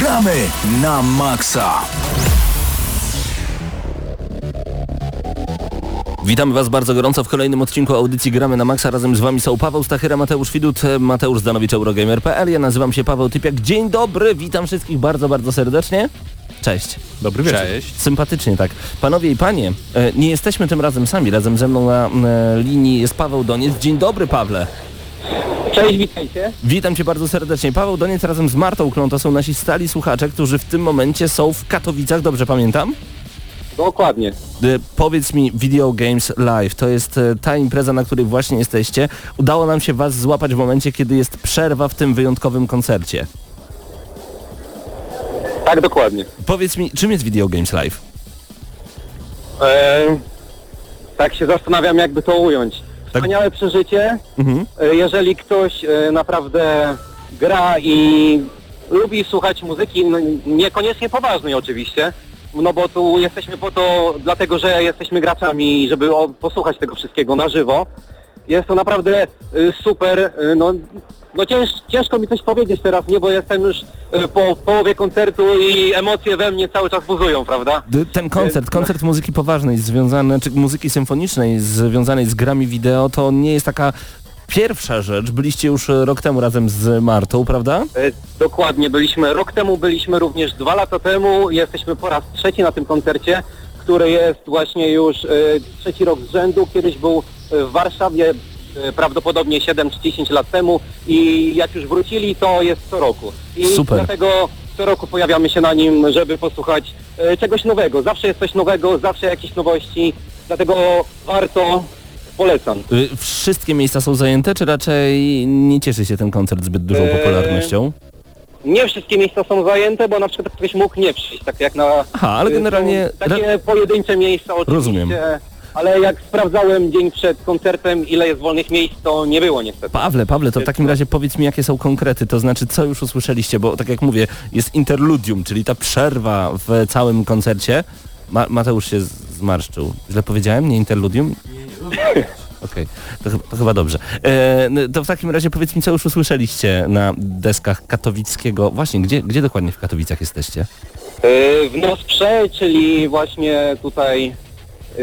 Gramy na maksa! Witamy Was bardzo gorąco w kolejnym odcinku audycji Gramy na Maxa. Razem z Wami są Paweł Stachyra, Mateusz Widut, Mateusz Zdanowicz, Eurogamer.pl. Ja nazywam się Paweł Typiak. Dzień dobry, witam wszystkich bardzo, bardzo serdecznie. Cześć. Dobry wieczór. Cześć. Sympatycznie tak. Panowie i panie, e, nie jesteśmy tym razem sami. Razem ze mną na e, linii jest Paweł Doniec. Dzień dobry, Pawle. Cześć, witajcie. Witam Cię bardzo serdecznie. Paweł Doniec razem z Martą Klą to są nasi stali słuchacze, którzy w tym momencie są w Katowicach, dobrze pamiętam? Dokładnie. E, Powiedz mi, Video Games Live, to jest e, ta impreza, na której właśnie jesteście. Udało nam się Was złapać w momencie, kiedy jest przerwa w tym wyjątkowym koncercie. Tak, dokładnie. Powiedz mi, czym jest Video Games Live? E, tak się zastanawiam, jakby to ująć. Wspaniałe przeżycie. Mhm. E, jeżeli ktoś e, naprawdę gra i lubi słuchać muzyki, no, niekoniecznie poważnej oczywiście, no bo tu jesteśmy po to, dlatego że jesteśmy graczami, żeby o, posłuchać tego wszystkiego na żywo. Jest to naprawdę e, super. e, No, no cięż, ciężko mi coś powiedzieć teraz, nie, bo jestem już e, po połowie koncertu i emocje we mnie cały czas buzują, prawda? Ten koncert, koncert muzyki poważnej, związany, czy muzyki symfonicznej związanej z grami wideo, to nie jest taka pierwsza rzecz. Byliście już rok temu razem z Martą, prawda? Dokładnie, byliśmy rok temu, byliśmy również dwa lata temu, jesteśmy po raz trzeci na tym koncercie, który jest właśnie już trzeci rok z rzędu, kiedyś był w Warszawie e, prawdopodobnie 7 czy 10 lat temu i jak już wrócili to jest co roku. I Super. dlatego co roku pojawiamy się na nim, żeby posłuchać e, czegoś nowego. Zawsze jest coś nowego, zawsze jakieś nowości, dlatego warto, polecam. Y, Wszystkie miejsca są zajęte, czy raczej nie cieszy się ten koncert zbyt dużą Eee, popularnością? Nie wszystkie miejsca są zajęte, bo na przykład ktoś mógł nie przyjść, tak jak na... Aha, ale y, generalnie... Takie pojedyncze miejsca oczywiście. Rozumiem. Ale jak sprawdzałem dzień przed koncertem, ile jest wolnych miejsc, to nie było niestety. Pawle, Pawle, to w takim razie powiedz mi, jakie są konkrety, to znaczy, co już usłyszeliście, bo tak jak mówię, jest interludium, czyli ta przerwa w całym koncercie. Ma Mateusz się zmarszczył. Źle powiedziałem? Nie interludium? Okej, to, chy- to chyba dobrze. E, n- to w takim razie powiedz mi, co już usłyszeliście na deskach katowickiego. Właśnie, gdzie, gdzie dokładnie w Katowicach jesteście? Y, W Nosprze, czyli właśnie tutaj,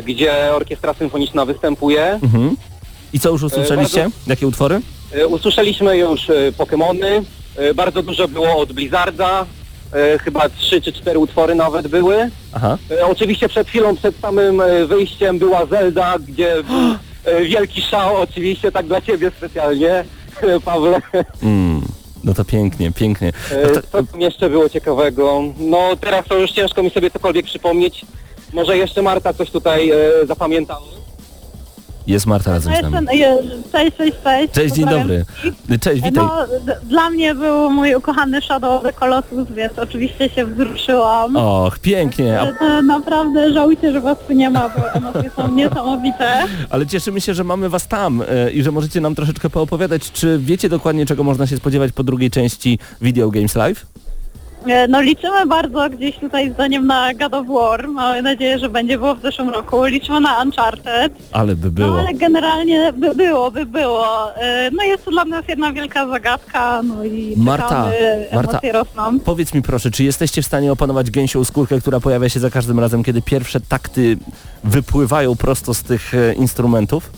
gdzie orkiestra symfoniczna występuje, Mhm. I co już usłyszeliście? bardzo- Jakie utwory? y, usłyszeliśmy już y, Pokémony, bardzo dużo było od Blizzarda, chyba trzy czy cztery utwory nawet były. Aha. E, Oczywiście przed chwilą, przed samym e, wyjściem była Zelda, gdzie był e, wielki szał, oczywiście tak dla Ciebie specjalnie, e, Pawle. Mm. No to pięknie, pięknie. E, No to, Co tam jeszcze było ciekawego? No teraz to już ciężko mi sobie cokolwiek przypomnieć. Może jeszcze Marta coś tutaj e, zapamiętała. jest Marta razem z nami. Jestem, je- cześć, cześć, cześć. Cześć, dzień Pozdrawiam dobry. wszystkich. Cześć, witaj. No, d- dla mnie był mój ukochany Shadow of the Colossus, więc oczywiście się wzruszyłam. Och, pięknie. A, Ale to naprawdę żałujcie, że was tu nie ma, bo emocje są niesamowite. ale cieszymy się, że mamy was tam e, i że możecie nam troszeczkę poopowiadać. Czy wiecie dokładnie, czego można się spodziewać po drugiej części Video Games Live? E, No liczymy bardzo gdzieś tutaj zdaniem na God of War. Mamy nadzieję, że będzie było w zeszłym roku. Liczymy na Uncharted. Ale by No było. ale generalnie by było, by było. E, No jest to dla nas jedna wielka zagadka, no i Marta, Marta. rosną. Powiedz mi proszę, czy jesteście w stanie opanować gęsią skórkę, która pojawia się za każdym razem, kiedy pierwsze takty wypływają prosto z tych e, instrumentów?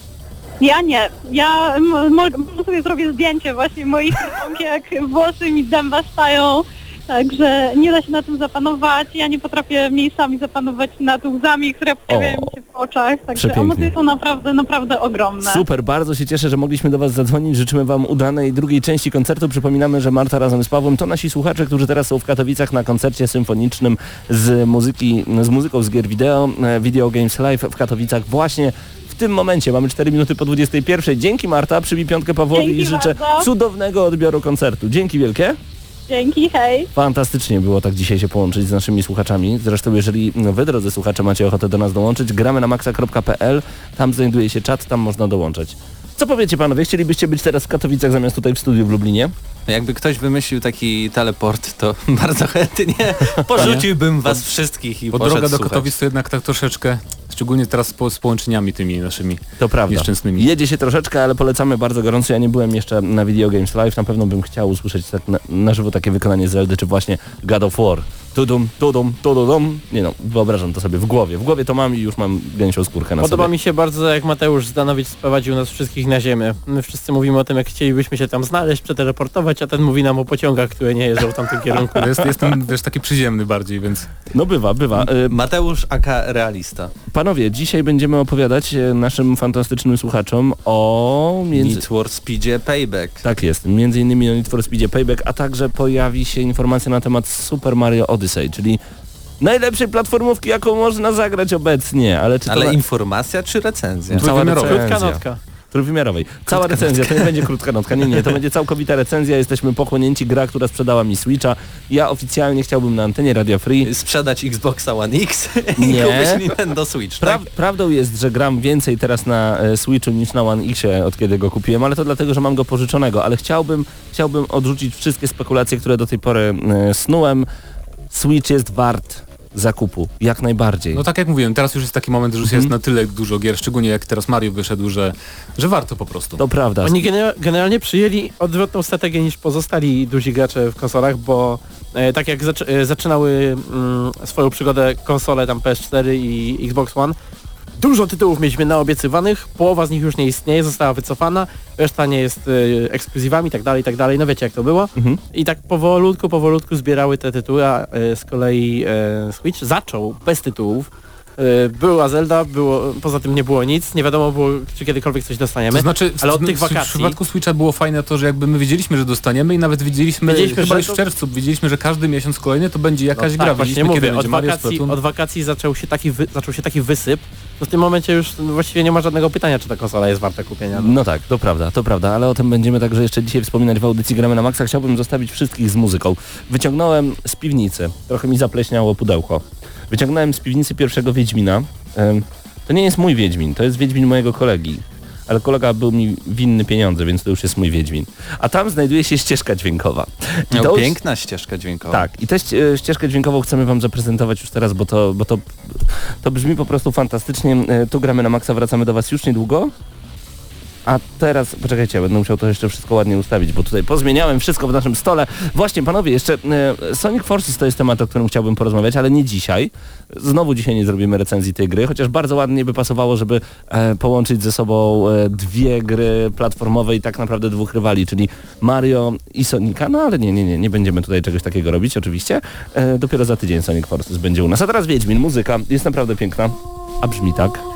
Ja nie. Ja m- sobie zrobię zdjęcie właśnie moich rąk, jak włosy mi dęba stają. Także nie da się na tym zapanować. Ja nie potrafię miejscami zapanować nad łzami, które pojawiają mi się w oczach. Także przepięknie. emocje są naprawdę, naprawdę ogromne. Super, bardzo się cieszę, że mogliśmy do Was zadzwonić. Życzymy Wam udanej drugiej części koncertu. Przypominamy, że Marta razem z Pawłem to nasi słuchacze, którzy teraz są w Katowicach na koncercie symfonicznym z muzyki, z muzyką z gier wideo, e, Video Games Live w Katowicach właśnie w tym momencie. Mamy 4 minuty po 21. Dzięki Marta, przybij piątkę Pawłowi Dzięki i życzę bardzo. cudownego odbioru koncertu. Dzięki wielkie. Dzięki, hej. Fantastycznie było tak dzisiaj się połączyć z naszymi słuchaczami. Zresztą jeżeli wy, drodzy słuchacze, macie ochotę do nas dołączyć, gramy na maxa.pl, tam znajduje się czat, tam można dołączać. Co powiecie panowie, chcielibyście być teraz w Katowicach zamiast tutaj w studiu w Lublinie? Jakby ktoś wymyślił taki teleport, to bardzo chętnie porzuciłbym was wszystkich i Bo poszedł droga do. Katowic to jednak tak troszeczkę Szczególnie teraz po, z połączeniami tymi naszymi To prawda. nieszczęsnymi. Jedzie się troszeczkę, ale polecamy bardzo gorąco. Ja nie byłem jeszcze na Video Games Live. Na pewno bym chciał usłyszeć tak na, na żywo takie wykonanie Zeldy, czy właśnie God of War. Tudum, tudum, tudum. Nie no, wyobrażam to sobie w głowie. W głowie to mam i już mam gęsią skórkę na Podoba sobie. mi się bardzo, jak Mateusz Zdanowicz sprowadził nas wszystkich na ziemię. My wszyscy mówimy o tym, jak chcielibyśmy się tam znaleźć, przeteleportować, a ten mówi nam o pociągach, które nie jeżdżą w tamtym kierunku. Jest, jestem wiesz, taki przyziemny bardziej, więc No bywa, bywa. Y, Mateusz aka realista. Panowie, dzisiaj będziemy opowiadać e, naszym fantastycznym słuchaczom o... Między... Need for Speedzie Payback. Tak jest, między innymi o Need for Speedzie Payback, a także pojawi się informacja na temat Super Mario Odyssey, czyli najlepszej platformówki, jaką można zagrać obecnie, ale czy to Ale na... informacja czy recenzja? Cała Trójwymiarowa. Krótka recenzja. notka. Trójwymiarowej. Cała recenzja, to nie będzie krótka notka, nie, nie, to będzie całkowita recenzja, jesteśmy pochłonięci, gra, która sprzedała mi Switcha. Ja oficjalnie chciałbym na antenie Radio Free. Sprzedać Xboxa One X i Nie. kupić Nintendo Switch, tak? prawdą jest, że gram więcej teraz na e, Switchu niż na One Xie od kiedy go kupiłem, ale to dlatego, że mam go pożyczonego, ale chciałbym, chciałbym odrzucić wszystkie spekulacje, które do tej pory e, snułem. Switch jest wart zakupu, jak najbardziej. no tak jak mówiłem, teraz już jest taki moment, że już jest na tyle dużo gier, szczególnie jak teraz Mario wyszedł, że, że warto po prostu. To prawda. Oni gene- generalnie przyjęli odwrotną strategię niż pozostali duzi gracze w konsolach, bo e, tak jak zac- e, zaczynały mm, swoją przygodę konsole tam PS4 i Xbox One, dużo tytułów mieliśmy naobiecywanych, połowa z nich już nie istnieje, została wycofana, reszta nie jest e, ekskluzywami tak dalej, tak dalej, no wiecie jak to było. Mhm. I tak powolutku, powolutku zbierały te tytuły, a e, z kolei e, Switch zaczął bez tytułów. E, Była Zelda, było, poza tym nie było nic, nie wiadomo było, czy kiedykolwiek coś dostaniemy. To znaczy, ale od w- tych w- wakacji- W przypadku Switcha było fajne to, że jakby my wiedzieliśmy, że dostaniemy i nawet wiedzieliśmy, Wiedzieliśmy, chyba że już w czerwcu, wiedzieliśmy, że każdy miesiąc kolejny to będzie jakaś No gra. tak, właśnie Wiedzieliśmy, kiedy mówię, od będzie wakacji, od wakacji zaczął się taki, wy, zaczął się taki wysyp, no w tym momencie już właściwie nie ma żadnego pytania, czy ta konsola jest warta kupienia. No. No tak, to prawda, to prawda, ale o tym będziemy także jeszcze dzisiaj wspominać w audycji Gramy na Maxa. Chciałbym zostawić wszystkich z muzyką. Wyciągnąłem z piwnicy, trochę mi zapleśniało pudełko. Wyciągnąłem z piwnicy pierwszego Wiedźmina. To nie jest mój Wiedźmin, to jest Wiedźmin mojego kolegi. Ale kolega był mi winny pieniądze, więc to już jest mój Wiedźmin. A tam znajduje się ścieżka dźwiękowa. I No, to już- piękna ścieżka dźwiękowa. Tak, i tę ście- ścieżkę dźwiękową chcemy Wam zaprezentować już teraz, bo to, bo to, to brzmi po prostu fantastycznie. E, Tu gramy na maksa, wracamy do Was już niedługo. A teraz, poczekajcie, będę musiał to jeszcze wszystko ładnie ustawić, bo tutaj pozmieniałem wszystko w naszym stole. Właśnie, panowie, jeszcze e, Sonic Forces to jest temat, o którym chciałbym porozmawiać, ale nie dzisiaj. Znowu dzisiaj nie zrobimy recenzji tej gry, chociaż bardzo ładnie by pasowało, żeby e, połączyć ze sobą e, dwie gry platformowe i tak naprawdę dwóch rywali, czyli Mario i Sonika, no ale nie, nie, nie, nie będziemy tutaj czegoś takiego robić oczywiście. E, dopiero za tydzień Sonic Forces będzie u nas. A teraz Wiedźmin, muzyka jest naprawdę piękna, a brzmi tak.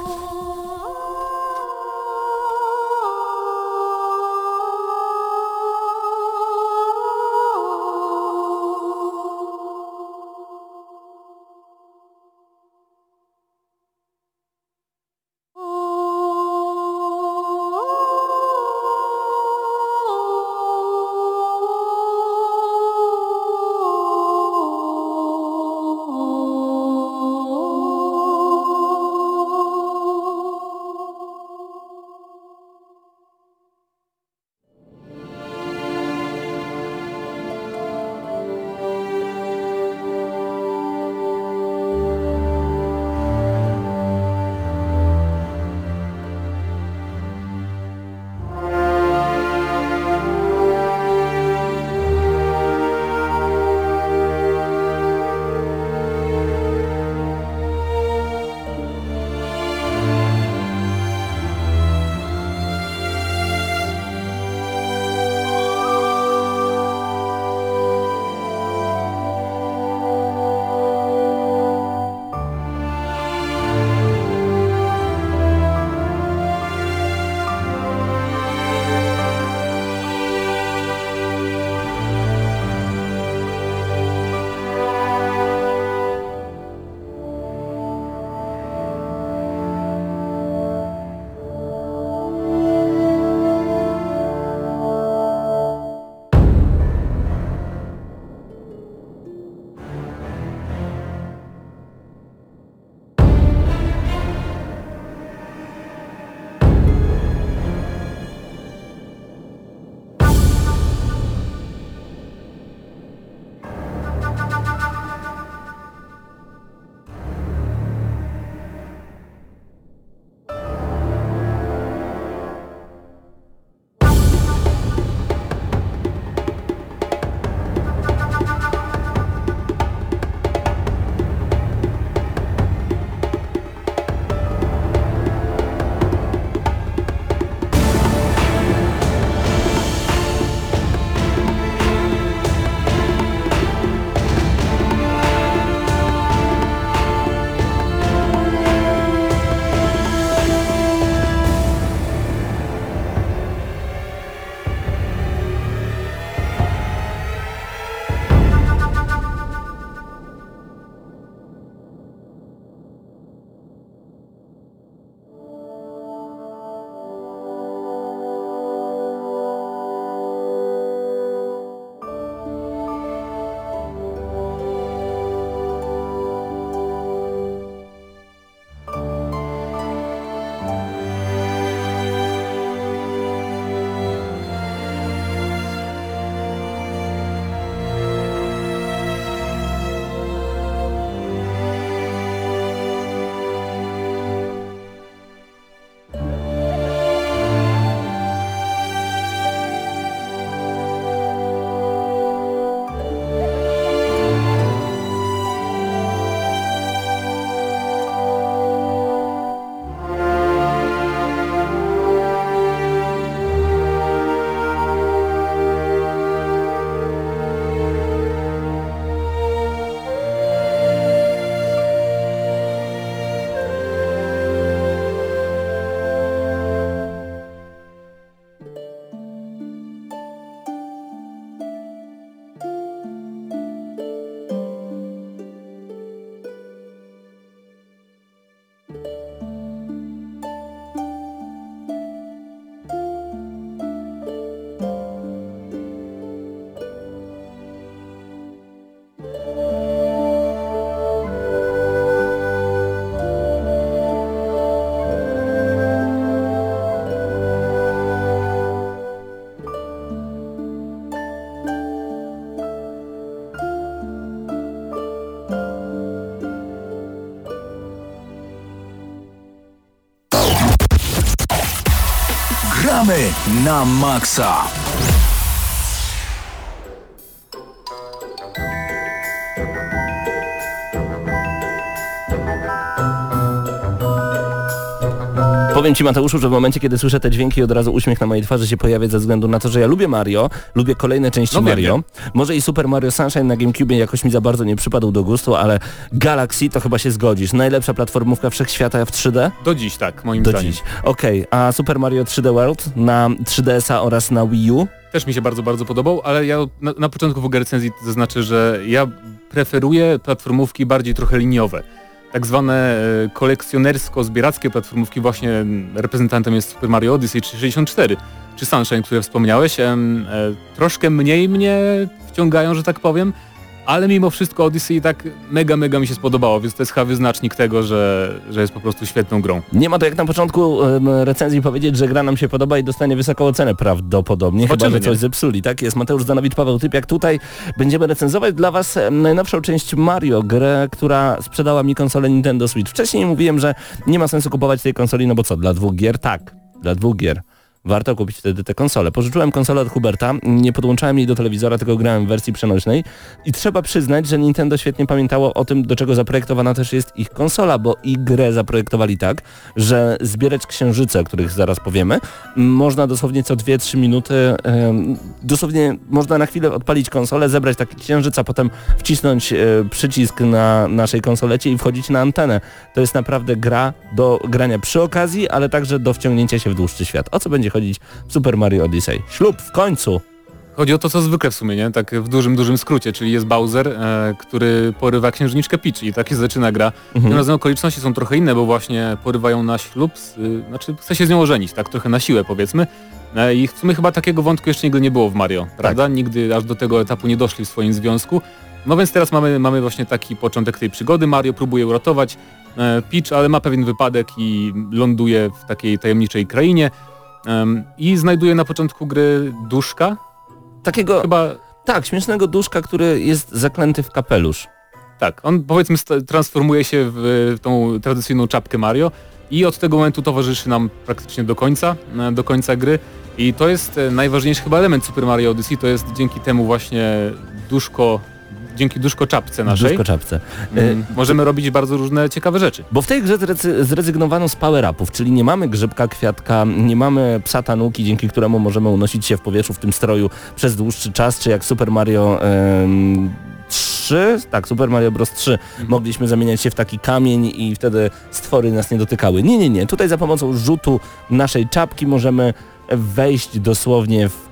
Na maksa! Powiem Ci Mateuszu, że w momencie, kiedy słyszę te dźwięki, od razu uśmiech na mojej twarzy się pojawia ze względu na to, że ja lubię Mario, lubię kolejne części No Mario. wiem. Może i Super Mario Sunshine na GameCube jakoś mi za bardzo nie przypadł do gustu, ale Galaxy to chyba się zgodzisz. Najlepsza platformówka wszechświata w 3D? Do dziś tak, moim Do zdaniem. dziś. Okej, a Super Mario 3D World na 3DS-a oraz na Wii U? Też mi się bardzo, bardzo podobał, ale ja na, na początku w ogóle recenzji zaznaczę, że ja preferuję platformówki bardziej trochę liniowe. Tak zwane e, kolekcjonersko-zbierackie platformówki, właśnie reprezentantem jest Super Mario Odyssey czy 64, czy Sunshine, które wspomniałeś. E, troszkę mniej mnie wciągają, że tak powiem, ale mimo wszystko Odyssey tak mega, mega mi się spodobało, więc to jest chyba wyznacznik tego, że, że jest po prostu świetną grą. Nie ma to jak na początku recenzji powiedzieć, że gra nam się podoba i dostanie wysoką ocenę prawdopodobnie, chyba Zobaczymy, że coś zepsuli. Tak jest, Mateusz Zanowicz, Paweł Typiak. Tutaj będziemy recenzować dla Was najnowszą część Mario, grę, która sprzedała mi konsolę Nintendo Switch. Wcześniej mówiłem, że nie ma sensu kupować tej konsoli, no bo co, dla dwóch gier? Tak, dla dwóch gier. Warto kupić wtedy tę konsolę. Pożyczyłem konsolę od Huberta, nie podłączałem jej do telewizora, tylko grałem w wersji przenośnej i trzeba przyznać, że Nintendo świetnie pamiętało o tym, do czego zaprojektowana też jest ich konsola, bo i grę zaprojektowali tak, że zbierać księżyce, o których zaraz powiemy, można dosłownie co 2-3 minuty, dosłownie można na chwilę odpalić konsolę, zebrać taki księżyc, a potem wcisnąć e, przycisk na naszej konsolecie i wchodzić na antenę. To jest naprawdę gra do grania przy okazji, ale także do wciągnięcia się w dłuższy świat. O co będzie chodzić w Super Mario Odyssey? Ślub w końcu! Chodzi o to, co zwykle w sumie, nie? Tak w dużym, dużym skrócie, czyli jest Bowser, e, który porywa księżniczkę Peach i tak się zaczyna gra. Mhm. Tym razem okoliczności są trochę inne, bo właśnie porywają na ślub, z, y, znaczy chce się z nią ożenić, tak trochę na siłę powiedzmy. E, I w sumie chyba takiego wątku jeszcze nigdy nie było w Mario, prawda? Nigdy aż do tego etapu nie doszli w swoim związku. No więc teraz mamy, mamy właśnie taki początek tej przygody. Mario próbuje uratować e, Peach, ale ma pewien wypadek i ląduje w takiej tajemniczej krainie. Em, I znajduje na początku gry duszka, Takiego, chyba tak, śmiesznego duszka, który jest zaklęty w kapelusz. Tak, on powiedzmy transformuje się w, w tą tradycyjną czapkę Mario i od tego momentu towarzyszy nam praktycznie do końca, e, do końca gry i to jest e, najważniejszy chyba element Super Mario Odyssey, to jest dzięki temu właśnie duszko, dzięki duszko czapce naszej Duszko czapce. E, mm, możemy robić bardzo różne ciekawe rzeczy. Bo w tej grze zrezygnowano z power-upów, czyli nie mamy grzybka kwiatka, nie mamy psa tanuki, dzięki któremu możemy unosić się w powietrzu w tym stroju przez dłuższy czas, czy jak Super Mario em, 3, tak, Super Mario Bros. 3 mogliśmy zamieniać się w taki kamień i wtedy stwory nas nie dotykały. Nie, nie, nie. Tutaj za pomocą rzutu naszej czapki możemy wejść dosłownie w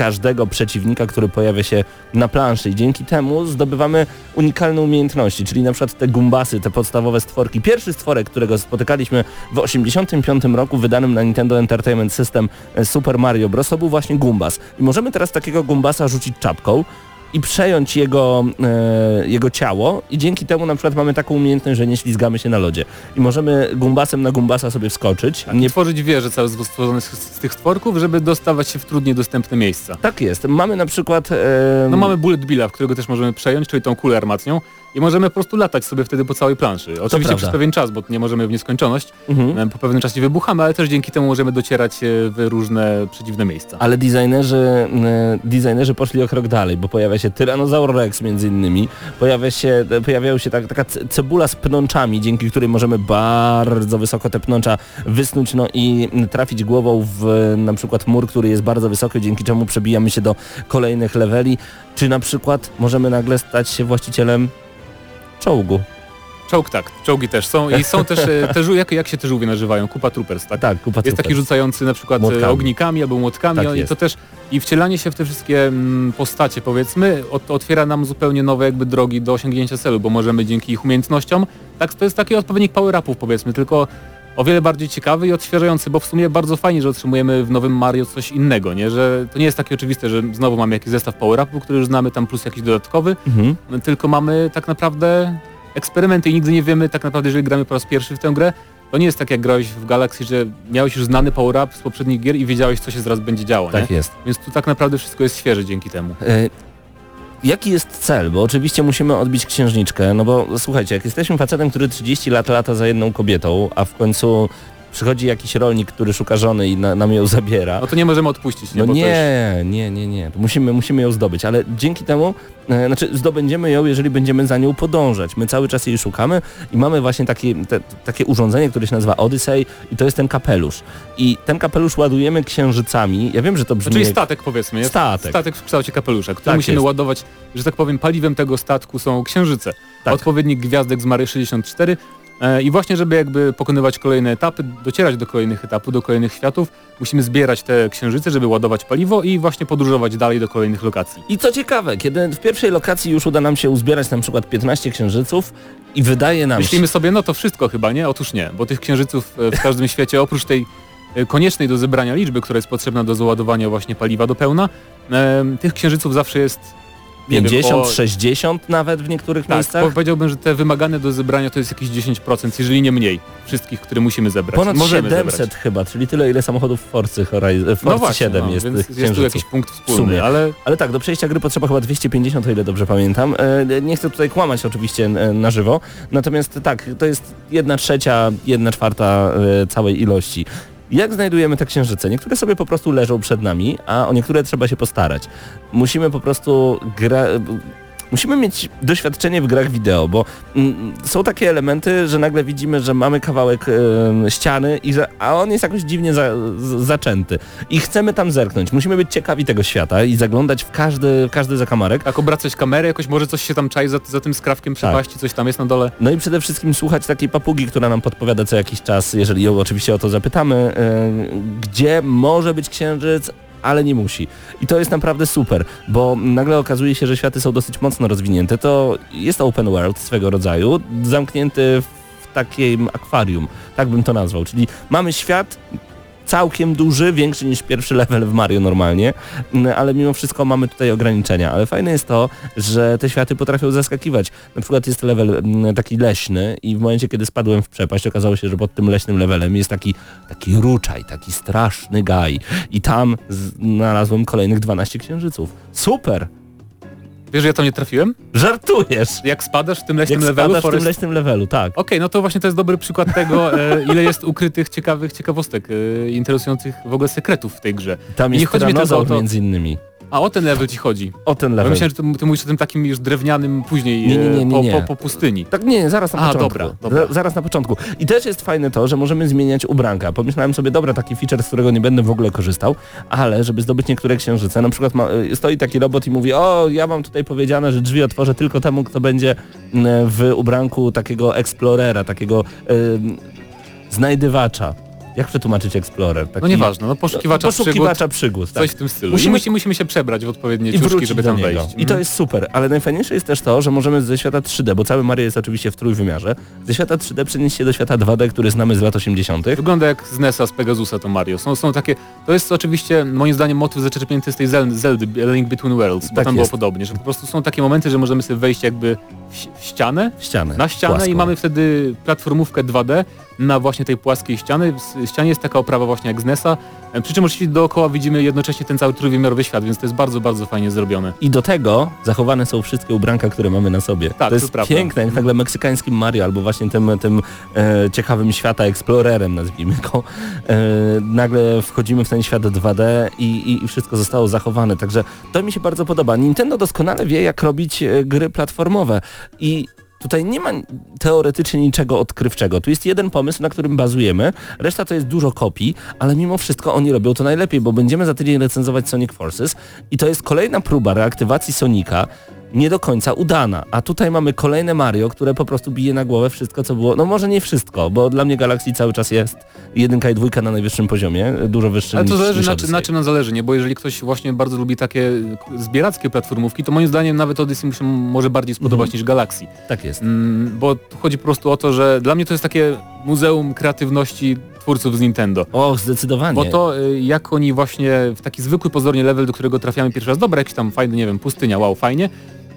każdego przeciwnika, który pojawia się na planszy i dzięki temu zdobywamy unikalne umiejętności, czyli na przykład te gumbasy, te podstawowe stworki. Pierwszy stworek, którego spotykaliśmy w 85 roku wydanym na Nintendo Entertainment System e, Super Mario Bros. to był właśnie gumbas. I możemy teraz takiego gumbasa rzucić czapką i przejąć jego, e, jego ciało i dzięki temu na przykład mamy taką umiejętność, że nie ślizgamy się na lodzie. I możemy gumbasem na gumbasa sobie wskoczyć. Nie Nie tworzyć wieże całe stworzone z, z tych stworków, żeby dostawać się w trudniej dostępne miejsca. tak jest. Mamy na przykład... E, No mamy Bullet Billa, w którego też możemy przejąć, czyli tą kulę armatnią i możemy po prostu latać sobie wtedy po całej planszy. Oczywiście prawda. przez pewien czas, bo nie możemy w nieskończoność. Mhm. E, Po pewnym czasie wybuchamy, ale też dzięki temu możemy docierać e, w różne przeciwne miejsca. Ale designerzy, e, designerzy poszli o krok dalej, bo pojawia się Tyrannosaur Rex między innymi, pojawia się, pojawiają się tak, taka ce- cebula z pnączami, dzięki której możemy bardzo wysoko te pnącza wysnuć no i trafić głową w na przykład mur, który jest bardzo wysoki, dzięki czemu przebijamy się do kolejnych leveli, czy na przykład możemy nagle stać się właścicielem czołgu. Czołg tak, czołgi też są i są też, e, te żół, jak, jak się te żółwie nazywają? Kupa Troopers, tak? Tak, kupa Jest taki rzucający na przykład Młotkami. e, ognikami albo młotkami Tak i jest. to też i wcielanie się w te wszystkie mm, postacie powiedzmy ot, otwiera nam zupełnie nowe jakby drogi do osiągnięcia celu, bo możemy dzięki ich umiejętnościom, tak to jest taki odpowiednik power-upów powiedzmy, tylko o wiele bardziej ciekawy i odświeżający, bo w sumie bardzo fajnie, że otrzymujemy w nowym Mario coś innego, nie? Że to nie jest takie oczywiste, że znowu mamy jakiś zestaw power-upów, który już znamy tam plus jakiś dodatkowy, Mhm. tylko mamy tak naprawdę eksperymenty i nigdy nie wiemy tak naprawdę, jeżeli gramy po raz pierwszy w tę grę, to nie jest tak jak grałeś w Galaxy, że miałeś już znany power-up z poprzednich gier i wiedziałeś co się zaraz będzie działo, Tak nie? jest. Więc tu tak naprawdę wszystko jest świeże dzięki temu. E, Jaki jest cel? Bo oczywiście musimy odbić księżniczkę, no bo słuchajcie, jak jesteśmy facetem, który 30 lat lata za jedną kobietą, a w końcu przychodzi jakiś rolnik, który szuka żony i na, nam ją zabiera. No to nie możemy odpuścić, nie? No to już- nie, nie, nie, nie. Musimy, musimy ją zdobyć, ale dzięki temu, e, znaczy zdobędziemy ją, jeżeli będziemy za nią podążać. My cały czas jej szukamy i mamy właśnie takie, te, takie urządzenie, które się nazywa Odyssey i to jest ten kapelusz. I ten kapelusz ładujemy księżycami. Ja wiem, że to brzmi... Czyli jak- statek powiedzmy, jest Statek. statek w kształcie kapelusza, który Tak musimy jest. ładować, że tak powiem, paliwem tego statku są księżyce. Tak. Odpowiednik gwiazdek z Mary 64 e, i właśnie, żeby jakby pokonywać kolejne etapy, docierać do kolejnych etapów, do kolejnych światów, musimy zbierać te księżyce, żeby ładować paliwo i właśnie podróżować dalej do kolejnych lokacji. I co ciekawe, kiedy w pierwszej lokacji już uda nam się uzbierać na przykład 15 księżyców i wydaje nam Myślimy się... sobie, no to wszystko chyba, nie? Otóż nie, bo tych księżyców e, w każdym świecie, oprócz tej e, koniecznej do zebrania liczby, która jest potrzebna do załadowania właśnie paliwa do pełna, e, tych księżyców zawsze jest nie wiem, 50, o- 60 nawet w niektórych Tak, miejscach. powiedziałbym, że te wymagane do zebrania to jest jakieś 10%, jeżeli nie mniej, wszystkich, które musimy zebrać. Ponad Możemy 700 zebrać. chyba, czyli tyle ile samochodów w Forcy, Horizon, Forcy No właśnie, 7 no, jest więc tych jest tu jakiś punkt wspólny, ale Ale tak, do przejścia gry potrzeba chyba 250, o ile dobrze pamiętam. E, Nie chcę tutaj kłamać oczywiście e, na żywo, natomiast tak, to jest jedna trzecia, jedna czwarta e, całej ilości. Jak znajdujemy te księżyce? Niektóre sobie po prostu leżą przed nami, a o niektóre trzeba się postarać. Musimy po prostu gra... Musimy mieć doświadczenie w grach wideo, bo mm, są takie elementy, że nagle widzimy, że mamy kawałek e, ściany, i że, a on jest jakoś dziwnie za, z, zaczęty. I chcemy tam zerknąć. Musimy być ciekawi tego świata i zaglądać w każdy, w każdy zakamarek. jak obracać kamerę, jakoś może coś się tam czai za, za tym skrawkiem przepaści, coś tam jest na dole. No i przede wszystkim słuchać takiej papugi, która nam podpowiada co jakiś czas, jeżeli ją oczywiście o to zapytamy, e, gdzie może być księżyc, ale nie musi. I to jest naprawdę super, bo nagle okazuje się, że światy są dosyć mocno rozwinięte. To jest open world swego rodzaju, zamknięty w takim akwarium, tak bym to nazwał. Czyli mamy świat całkiem duży, większy niż pierwszy level w Mario normalnie, mm, ale mimo wszystko mamy tutaj ograniczenia. Ale fajne jest to, że te światy potrafią zaskakiwać. Na przykład jest level mm, taki leśny i w momencie, kiedy spadłem w przepaść, okazało się, że pod tym leśnym levelem jest taki, taki ruczaj, taki straszny gaj. I tam znalazłem kolejnych 12 księżyców. Super! Wiesz, że ja tam nie trafiłem? Żartujesz! Jak spadasz w tym leśnym Jak levelu, spadasz w tym Forest... leśnym levelu, tak. Okej, no to właśnie to jest dobry przykład tego, e, ile jest ukrytych, ciekawych ciekawostek, e, interesujących w ogóle sekretów w tej grze. Tam I nie jest chodzi mi tylko o to- między innymi. A o ten level ci chodzi. O ten level. myślałem, że ty, ty mówisz o tym takim już drewnianym później Nie, nie, nie, e, nie, po, nie. po, po pustyni. Tak nie, zaraz na A, początku. dobra, dobra. Za- Zaraz na początku. I też jest fajne to, że możemy zmieniać ubranka. Pomyślałem sobie, dobra, taki feature, z którego nie będę w ogóle korzystał, ale żeby zdobyć niektóre księżyce, na przykład ma, y, stoi taki robot i mówi, o, ja mam tutaj powiedziane, że drzwi otworzę tylko temu, kto będzie w ubranku takiego explorera, takiego ym, znajdywacza. Jak przetłumaczyć explorer? Taki, No nieważne, no poszukiwacza, poszukiwacza przygód. przygód, tak. coś w tym stylu. Musimy- Musimy, musimy, się przebrać w odpowiednie i ciuszki, żeby tam wejść. I to jest super, ale najfajniejsze jest też to, że możemy ze świata 3D, bo cały Mario jest oczywiście w trójwymiarze, ze świata 3D przenieść się do świata 2D, który znamy z lat 80. Wygląda jak z NES-a, z Pegasusa to Mario. Są, są takie, to jest oczywiście moim zdaniem motyw zaczerpnięty z tej Zel- Zeldy, Link Between Worlds, bo Tak tam jest. było podobnie, że po prostu są takie momenty, że możemy sobie wejść jakby w, ścianę, W ścianę. na ścianę i mamy wtedy platformówkę 2D na właśnie tej płaskiej ściany. Ścianie jest taka oprawa właśnie jak z NES-a, e, przy czym oczywiście dookoła widzimy jednocześnie ten cały trójwymiarowy świat, więc to jest bardzo, bardzo fajnie zrobione. I do tego zachowane są wszystkie ubranka, które mamy na sobie. to to jest piękne, jak nagle meksykańskim Mario, albo właśnie tym, tym e, ciekawym świata eksplorerem, nazwijmy go. E, nagle wchodzimy w ten świat 2D i, i, i wszystko zostało zachowane. Także to mi się bardzo podoba. Nintendo doskonale wie, jak robić e, gry platformowe. I Tutaj nie ma teoretycznie niczego odkrywczego. Tu jest jeden pomysł, na którym bazujemy, reszta to jest dużo kopii, ale mimo wszystko oni robią to najlepiej, bo będziemy za tydzień recenzować Sonic Forces i to jest kolejna próba reaktywacji Sonika, nie do końca udana. A tutaj mamy kolejne Mario, które po prostu bije na głowę wszystko, co było. No może nie wszystko, bo dla mnie Galaxy cały czas jest jedynka i dwójka na najwyższym poziomie, dużo wyższym Ale to niż, zależy niż na, czym- na czym nam zależy, nie? Bo jeżeli ktoś właśnie bardzo lubi takie zbierackie platformówki, to moim zdaniem nawet Odyssey mu się może bardziej spodobać Mhm. niż Galaxy. Tak jest. Mm, bo chodzi po prostu o to, że dla mnie to jest takie muzeum kreatywności twórców z Nintendo. O, zdecydowanie. Bo to y, jak oni właśnie w taki zwykły pozornie level, do którego trafiamy pierwszy raz, dobra, jakiś tam fajny, nie wiem, pustynia, wow, fajnie,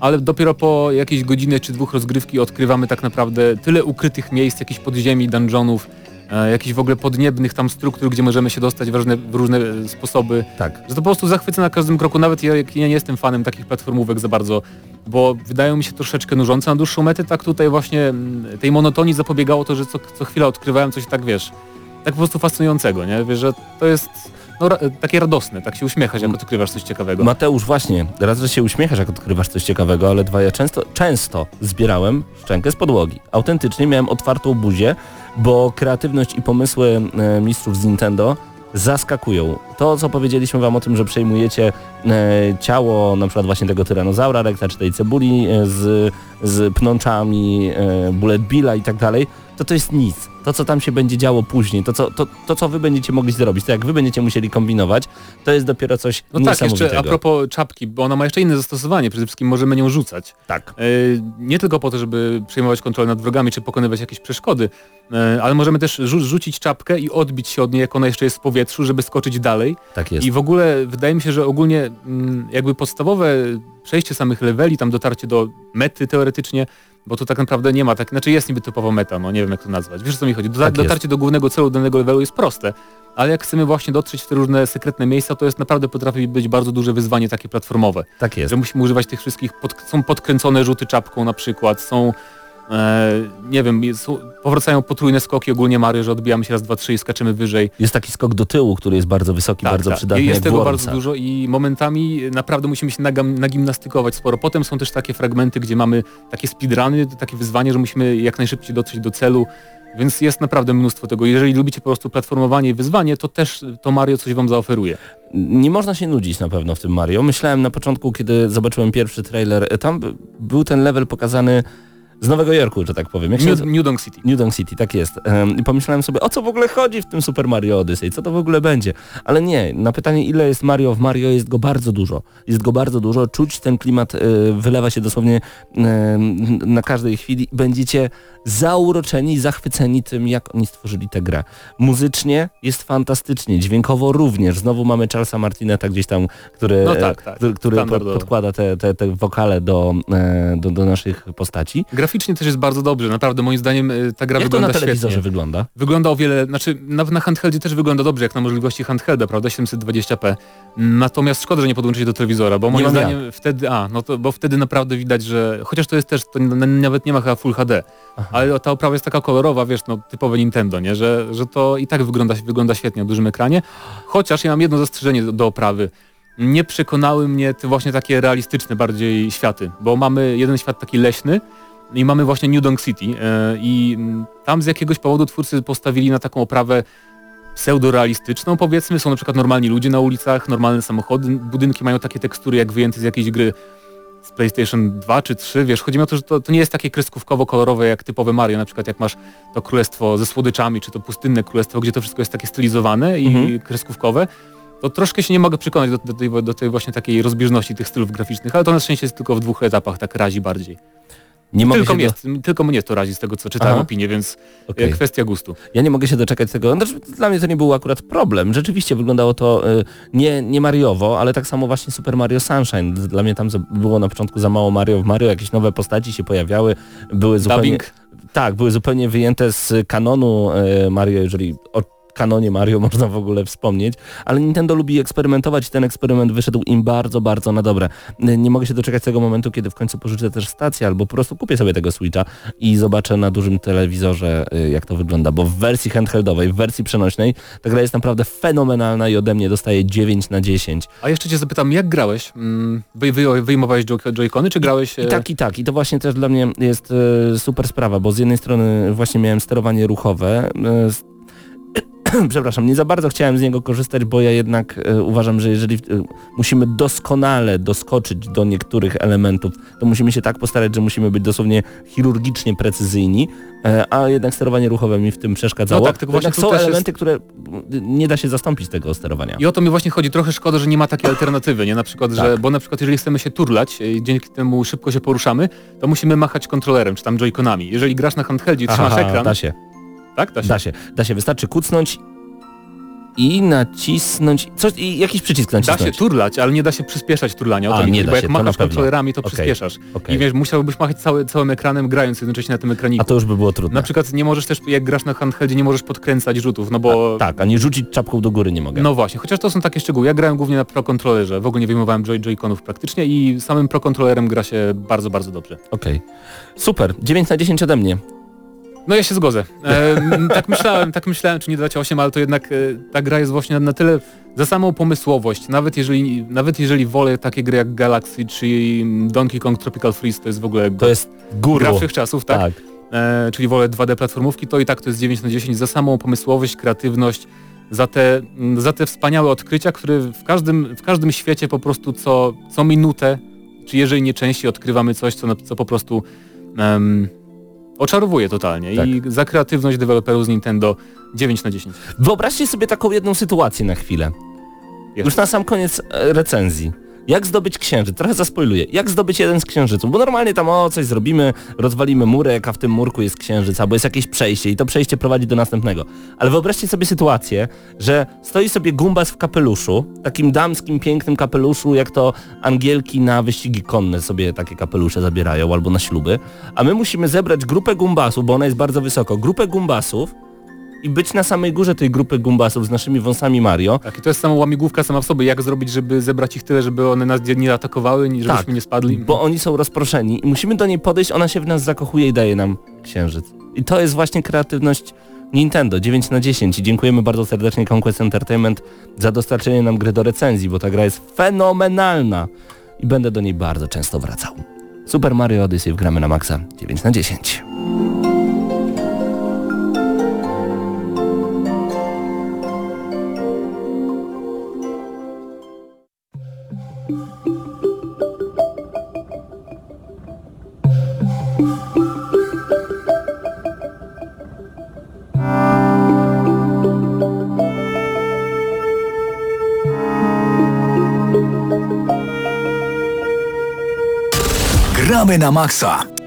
ale dopiero po jakiejś godzinie czy dwóch rozgrywki odkrywamy tak naprawdę tyle ukrytych miejsc, jakichś podziemi, dungeonów, e, jakichś w ogóle podniebnych tam struktur, gdzie możemy się dostać w różne, w różne e, sposoby, Tak. że to po prostu zachwyca na każdym kroku, nawet ja, ja nie jestem fanem takich platformówek za bardzo, bo wydają mi się troszeczkę nużące na dłuższą metę, tak tutaj właśnie mm, tej monotonii zapobiegało to, że co, co chwila odkrywałem coś tak, wiesz, tak po prostu fascynującego, nie? Wiesz, że to jest no, takie radosne, tak się uśmiechasz, jak odkrywasz coś ciekawego. Mateusz, właśnie, raz, że się uśmiechasz, jak odkrywasz coś ciekawego, ale dwa, ja często, często zbierałem szczękę z podłogi. Autentycznie miałem otwartą buzię, bo kreatywność i pomysły e, mistrzów z Nintendo zaskakują. To, co powiedzieliśmy wam o tym, że przejmujecie e, ciało na przykład właśnie tego tyranozaura rekta, czy tej cebuli e, z, z pnączami, e, bullet billa i tak dalej, to to jest nic. To, co tam się będzie działo później, to co, to, to, co wy będziecie mogli zrobić, to jak wy będziecie musieli kombinować, to jest dopiero coś No tak, niesamowitego. jeszcze a propos czapki, bo ona ma jeszcze inne zastosowanie, przede wszystkim możemy nią rzucać. Tak. Nie tylko po to, żeby przejmować kontrolę nad wrogami, czy pokonywać jakieś przeszkody, ale możemy też rzu rzucić czapkę i odbić się od niej, jak ona jeszcze jest w powietrzu, żeby skoczyć dalej. Tak jest. I w ogóle wydaje mi się, że ogólnie mm, jakby podstawowe przejście samych leveli, tam dotarcie do mety teoretycznie, bo to tak naprawdę nie ma tak, znaczy jest niby typowa meta, no nie wiem jak to nazwać. Wiesz o co mi chodzi? Dota- Tak jest. dotarcie do głównego celu danego levelu jest proste, ale jak chcemy właśnie dotrzeć w te różne sekretne miejsca, to jest naprawdę potrafi być bardzo duże wyzwanie takie platformowe. Tak jest. Że musimy używać tych wszystkich, pod, są podkręcone rzuty czapką na przykład, są nie wiem, powracają potrójne skoki ogólnie Mario, że odbijamy się raz, dwa, trzy i skaczemy wyżej. Jest taki skok do tyłu, który jest bardzo wysoki, bardzo tak. przydatny jest tego bardzo dużo i momentami naprawdę musimy się nagam, nagimnastykować sporo. Potem są też takie fragmenty, gdzie mamy takie speedruny, takie wyzwanie, że musimy jak najszybciej dotrzeć do celu, więc jest naprawdę mnóstwo tego. Jeżeli lubicie po prostu platformowanie i wyzwanie, to też to Mario coś wam zaoferuje. Nie można się nudzić na pewno w tym Mario. Myślałem na początku, kiedy zobaczyłem pierwszy trailer, e, tam był ten level pokazany z Nowego Jorku, że tak powiem. Jak New? New Donk City. New Donk City, tak jest. I pomyślałem sobie, o co w ogóle chodzi w tym Super Mario Odyssey, co to w ogóle będzie. Ale nie, na pytanie ile jest Mario w Mario jest go bardzo dużo. Jest go bardzo dużo, czuć ten klimat, e, wylewa się dosłownie e, na każdej chwili. Będziecie zauroczeni, zachwyceni tym, jak oni stworzyli tę grę. Muzycznie jest fantastycznie, dźwiękowo również. Znowu mamy Charlesa Martineta gdzieś tam, który, No tak, tak. który, podkłada te, te, te wokale do, e, do, do naszych postaci. Graficznie też jest bardzo dobrze, naprawdę moim zdaniem y, ta gra Jak to wygląda na telewizorze świetnie. wygląda? Wygląda o wiele, znaczy na, na handheldzie też wygląda dobrze, jak na możliwości handhelda, prawda, 720p. Natomiast szkoda, że nie podłączyć do telewizora, bo moim zdaniem wtedy, a, no to, bo wtedy naprawdę widać, że, chociaż to jest też, to nawet nie ma chyba Full HD, ale ta oprawa jest taka kolorowa, wiesz, no typowe Nintendo, nie, że, że to i tak wygląda, wygląda świetnie na dużym ekranie, chociaż ja mam jedno zastrzeżenie do, do oprawy. Nie przekonały mnie te właśnie takie realistyczne bardziej światy, bo mamy jeden świat taki leśny, i mamy właśnie New Donk City e, i tam z jakiegoś powodu twórcy postawili na taką oprawę pseudorealistyczną powiedzmy, są na przykład normalni ludzie na ulicach, normalne samochody, budynki mają takie tekstury jak wyjęte z jakiejś gry z PlayStation 2 czy 3, wiesz, chodzi mi o to, że to, to nie jest takie kreskówkowo-kolorowe jak typowe Mario, na przykład jak masz to królestwo ze słodyczami, czy to pustynne królestwo, gdzie to wszystko jest takie stylizowane i Mhm. kreskówkowe, to troszkę się nie mogę przekonać do, do, tej, do tej właśnie takiej rozbieżności tych stylów graficznych, ale to na szczęście jest tylko w dwóch etapach, tak razi bardziej. Nie mogę Tylko mnie, do... tylko mnie to razi z tego, co czytałem Aha. opinię, więc e, kwestia gustu. Ja nie mogę się doczekać tego. Znaczy, dla mnie to nie był akurat problem. Rzeczywiście wyglądało to y, nie, nie Mariowo, ale tak samo właśnie Super Mario Sunshine. Dla mnie tam było na początku za mało Mario w Mario, jakieś nowe postaci się pojawiały, były zupełnie... Dubbing. Tak, były zupełnie wyjęte z kanonu y, Mario, jeżeli o kanonie Mario można w ogóle wspomnieć, ale Nintendo lubi eksperymentować i ten eksperyment wyszedł im bardzo, bardzo na dobre. Nie mogę się doczekać tego momentu, kiedy w końcu pożyczę też stację albo po prostu kupię sobie tego Switcha i zobaczę na dużym telewizorze y, jak to wygląda, bo w wersji handheldowej, w wersji przenośnej ta gra jest naprawdę fenomenalna i ode mnie dostaje 9 na 10. A jeszcze cię zapytam, jak grałeś? Mm, Wy, wy, wyjmowałeś joycony, czy grałeś... e, I tak, i tak. I to właśnie też dla mnie jest e, super sprawa, bo z jednej strony właśnie miałem sterowanie ruchowe. E, z... Przepraszam, nie za bardzo chciałem z niego korzystać, bo ja jednak e, uważam, że jeżeli e, musimy doskonale doskoczyć do niektórych elementów, to musimy się tak postarać, że musimy być dosłownie chirurgicznie precyzyjni, e, a jednak sterowanie ruchowe mi w tym przeszkadzało. No tak, tylko właśnie są też jest- elementy, które nie da się zastąpić tego sterowania. I o to mi właśnie chodzi. Trochę szkoda, że nie ma takiej alternatywy, nie? Na przykład, że, Tak. bo na przykład jeżeli chcemy się turlać, e, dzięki temu szybko się poruszamy, to musimy machać kontrolerem, czy tam joyconami. Jeżeli grasz na handheldzie i trzymasz Aha, ekran, da się. Tak? Da się. Da się, da się, wystarczy kucnąć i nacisnąć, coś, i jakiś przycisk Da nacisnąć. się turlać, ale nie da się przyspieszać turlania. O A, nie da bo się, jak machasz kontrolerami, to Okej. przyspieszasz. Okej. I wiesz, musiałbyś machać cały, całym ekranem, grając jednocześnie na tym ekraniku. A to już by było trudne. Na przykład nie możesz też, jak grasz na handheldzie, nie możesz podkręcać rzutów, no bo... Tak, ani rzucić czapką do góry nie mogę. No właśnie, chociaż to są takie szczegóły. Ja grałem głównie na Pro Controllerze, w ogóle nie wyjmowałem joy joyconów praktycznie i samym Pro Controllerem gra się bardzo, bardzo dobrze. Okej. Super, 9 na 10 ode mnie. No ja się zgodzę. E, tak myślałem, tak myślałem, czy nie dać 8, ale to jednak e, ta gra jest właśnie na, tyle za samą pomysłowość. Nawet jeżeli, nawet jeżeli wolę takie gry jak Galaxy czy Donkey Kong Tropical Freeze, to jest w ogóle To jest guru. gra wszechczasów, tak? Tak. e, czyli wolę 2D platformówki, to i tak to jest 9 na 10 za samą pomysłowość, kreatywność, za te, mm, za te wspaniałe odkrycia, które w każdym, w każdym świecie po prostu co, co minutę, czy jeżeli nie częściej odkrywamy coś, co, co po prostu em, oczarowuje totalnie Tak. i za kreatywność deweloperów z Nintendo 9 na 10. Wyobraźcie sobie taką jedną sytuację na chwilę. Jest. Już na sam koniec e, recenzji. Jak zdobyć księżyc? Trochę zaspoiluję. Jak zdobyć jeden z księżyców? Bo normalnie tam o coś zrobimy, rozwalimy murek, a w tym murku jest księżyc, albo jest jakieś przejście i to przejście prowadzi do następnego. Ale wyobraźcie sobie sytuację, że stoi sobie Gumbas w kapeluszu, takim damskim, pięknym kapeluszu, jak to Angielki na wyścigi konne sobie takie kapelusze zabierają, albo na śluby, a my musimy zebrać grupę Gumbasów, bo ona jest bardzo wysoko, grupę Gumbasów i być na samej górze tej grupy Gumbasów z naszymi wąsami Mario, Tak, i to jest sama łamigłówka sama w sobie, jak zrobić, żeby zebrać ich tyle, żeby one nas nie- atakowały, żebyśmy Tak, nie spadli. bo oni są rozproszeni i musimy do niej podejść, ona się w nas zakochuje i daje nam księżyc. I to jest właśnie kreatywność Nintendo 9 na 10 i dziękujemy bardzo serdecznie Conquest Entertainment za dostarczenie nam gry do recenzji, bo ta gra jest fenomenalna i będę do niej bardzo często wracał. Super Mario Odyssey wgramy na maksa 9 na 10. Gramy na maksa.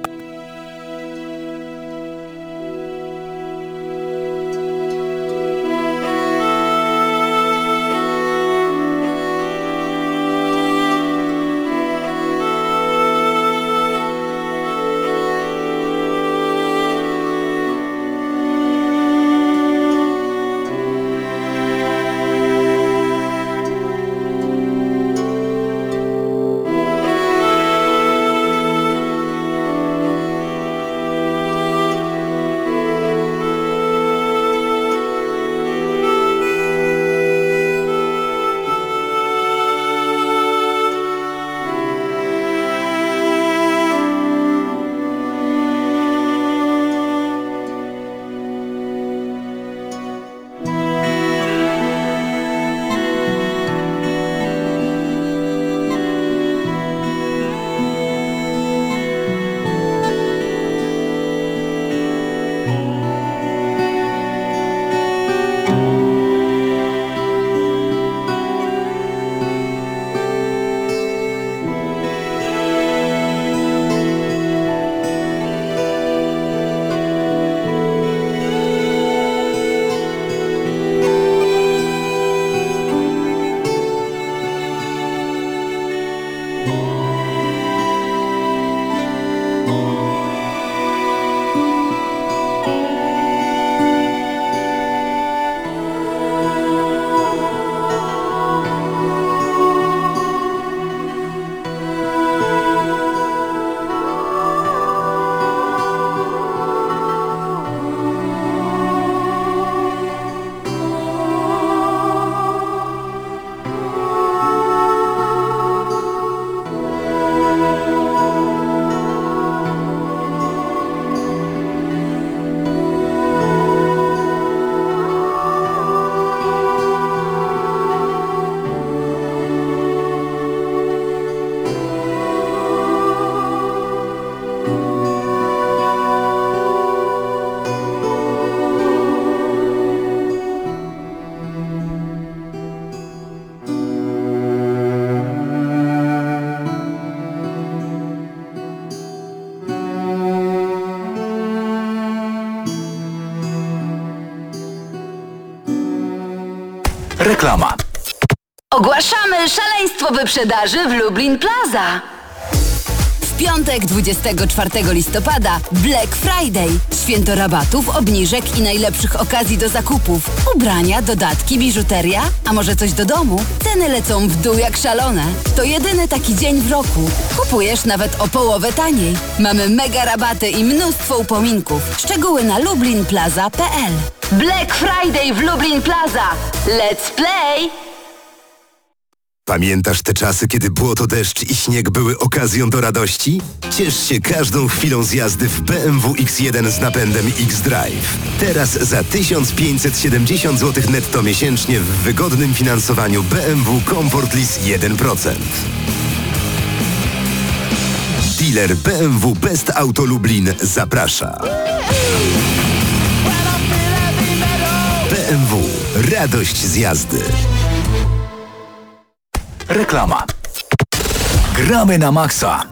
Reklama. Ogłaszamy szaleństwo wyprzedaży w Lublin Plaza. W piątek 24 listopada Black Friday. Święto rabatów, obniżek i najlepszych okazji do zakupów. Ubrania, dodatki, biżuteria, a może coś do domu? Ceny lecą w dół jak szalone. To jedyny taki dzień w roku. Kupujesz nawet o połowę taniej. Mamy mega rabaty i mnóstwo upominków. Szczegóły na lublinplaza.pl Black Friday w Lublin Plaza. Let's play! Pamiętasz te czasy, kiedy błoto, deszcz i śnieg były okazją do radości? Ciesz się każdą chwilą z jazdy w BMW X1 z napędem X-Drive. Teraz za 1570 zł netto miesięcznie w wygodnym finansowaniu BMW Comfort Lease 1%. Dealer BMW Best Auto Lublin zaprasza. BMW. Radość z jazdy. Reklama. Gramy na maksa.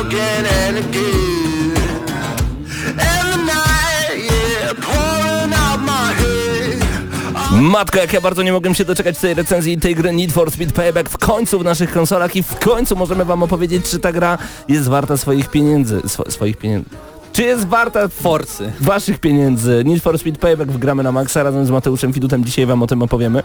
Again and again. Matko, jak ja bardzo nie mogłem się doczekać tej recenzji tej gry Need for Speed Payback w końcu w naszych konsolach i w końcu możemy wam opowiedzieć, czy ta gra jest warta swoich pieniędzy. Swo swoich pieniędzy. Czy jest warta Forcy. waszych pieniędzy? Need for Speed Payback wgramy na maksa razem z Mateuszem Fidutem. Dzisiaj wam o tym opowiemy.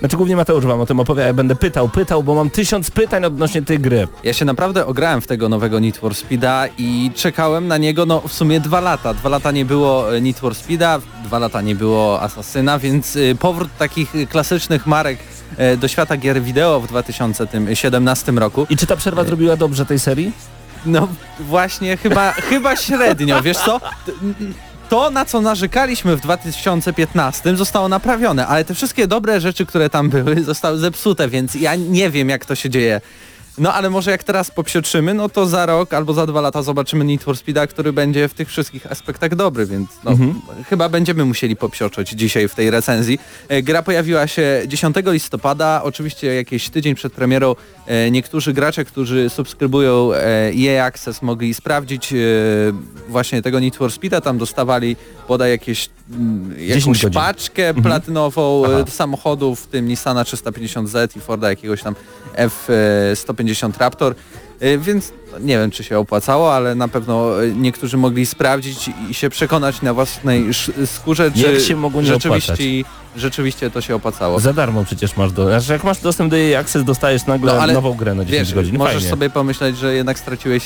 Znaczy głównie Mateusz wam o tym opowie, a ja będę pytał, pytał, bo mam tysiąc pytań odnośnie tej gry. Ja się naprawdę ograłem w tego nowego Need for Speeda i czekałem na niego no w sumie dwa lata. Dwa lata nie było e, Need for Speeda, dwa lata nie było Asasyna, więc y, powrót takich y, klasycznych marek e, do świata gier wideo w 2017 roku. I czy ta przerwa zrobiła dobrze tej serii? No właśnie, chyba, chyba średnio, wiesz co? To, na co narzekaliśmy w 2015 zostało naprawione, ale te wszystkie dobre rzeczy, które tam były, zostały zepsute, więc ja nie wiem, jak to się dzieje. No ale może jak teraz popsiotrzymy, no to za rok albo za dwa lata zobaczymy Need for Speeda, który będzie w tych wszystkich aspektach dobry, więc no, chyba będziemy musieli popsioczyć dzisiaj w tej recenzji. E, Gra pojawiła się 10 listopada, oczywiście jakiś tydzień przed premierą. E, niektórzy gracze, którzy subskrybują e, EA Access mogli sprawdzić e, właśnie tego Need for Speeda, tam dostawali bodaj jakieś, mm, 10 jakąś godzin. paczkę platynową Aha. e, samochodów, w tym Nissana 350Z i Forda jakiegoś tam F150 Raptor. E, Więc no, nie wiem, czy się opłacało, ale na pewno e, niektórzy mogli sprawdzić i się przekonać na własnej skórze, czy Jak się mogło nie rzeczywiście, opłacać? rzeczywiście to się opłacało. Za darmo przecież masz do... Znaczy jak masz dostęp do jej Access, dostajesz nagle No, nową grę na 10 Wiesz, godzin. możesz Fajnie. sobie pomyśleć, że jednak straciłeś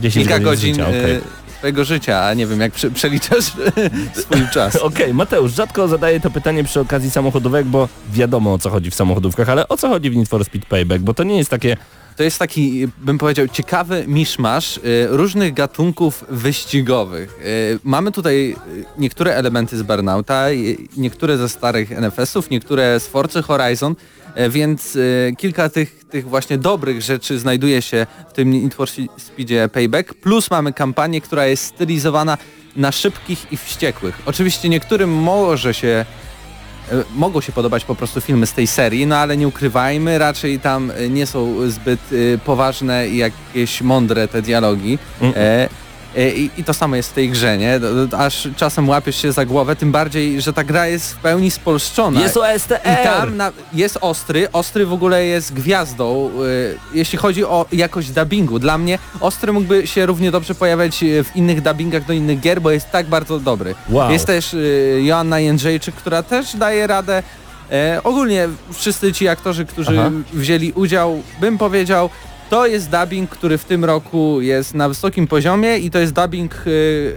10 kilka godzin, życia, okej. Swojego życia, a nie wiem, jak prze- przeliczasz swój czas. Okej, Mateusz, rzadko zadaję to pytanie przy okazji samochodówek, bo wiadomo o co chodzi w samochodówkach, ale o co chodzi w Need for Speed Payback, bo to nie jest takie... To jest taki, bym powiedział, ciekawy miszmasz y, różnych gatunków wyścigowych. Y, mamy tutaj y, niektóre elementy z Burnouta, niektóre ze starych NFS-ów, niektóre z Forcy Horizon, więc kilka tych, tych właśnie dobrych rzeczy znajduje się w tym Need for Speedzie Payback, plus mamy kampanię, która jest stylizowana na szybkich i wściekłych. Oczywiście niektórym może się mogą się podobać po prostu filmy z tej serii, no ale nie ukrywajmy, raczej tam e, nie są zbyt e, poważne i jakieś mądre te dialogi. Mm. E, e, i, I to samo jest w tej grze, nie? Aż czasem łapiesz się za głowę, tym bardziej, że ta gra jest w pełni spolszczona. Jest OSTR! I tam na, jest Ostry, Ostry w ogóle jest gwiazdą, y, jeśli chodzi o jakość dubbingu. Dla mnie Ostry mógłby się równie dobrze pojawiać y, w innych dubbingach do innych gier, bo jest tak bardzo dobry. Wow. Jest też y, Joanna Jędrzejczyk, która też daje radę. E, ogólnie wszyscy ci aktorzy, którzy Aha. wzięli udział, bym powiedział, to jest dubbing, który w tym roku jest na wysokim poziomie i to jest dubbing, y,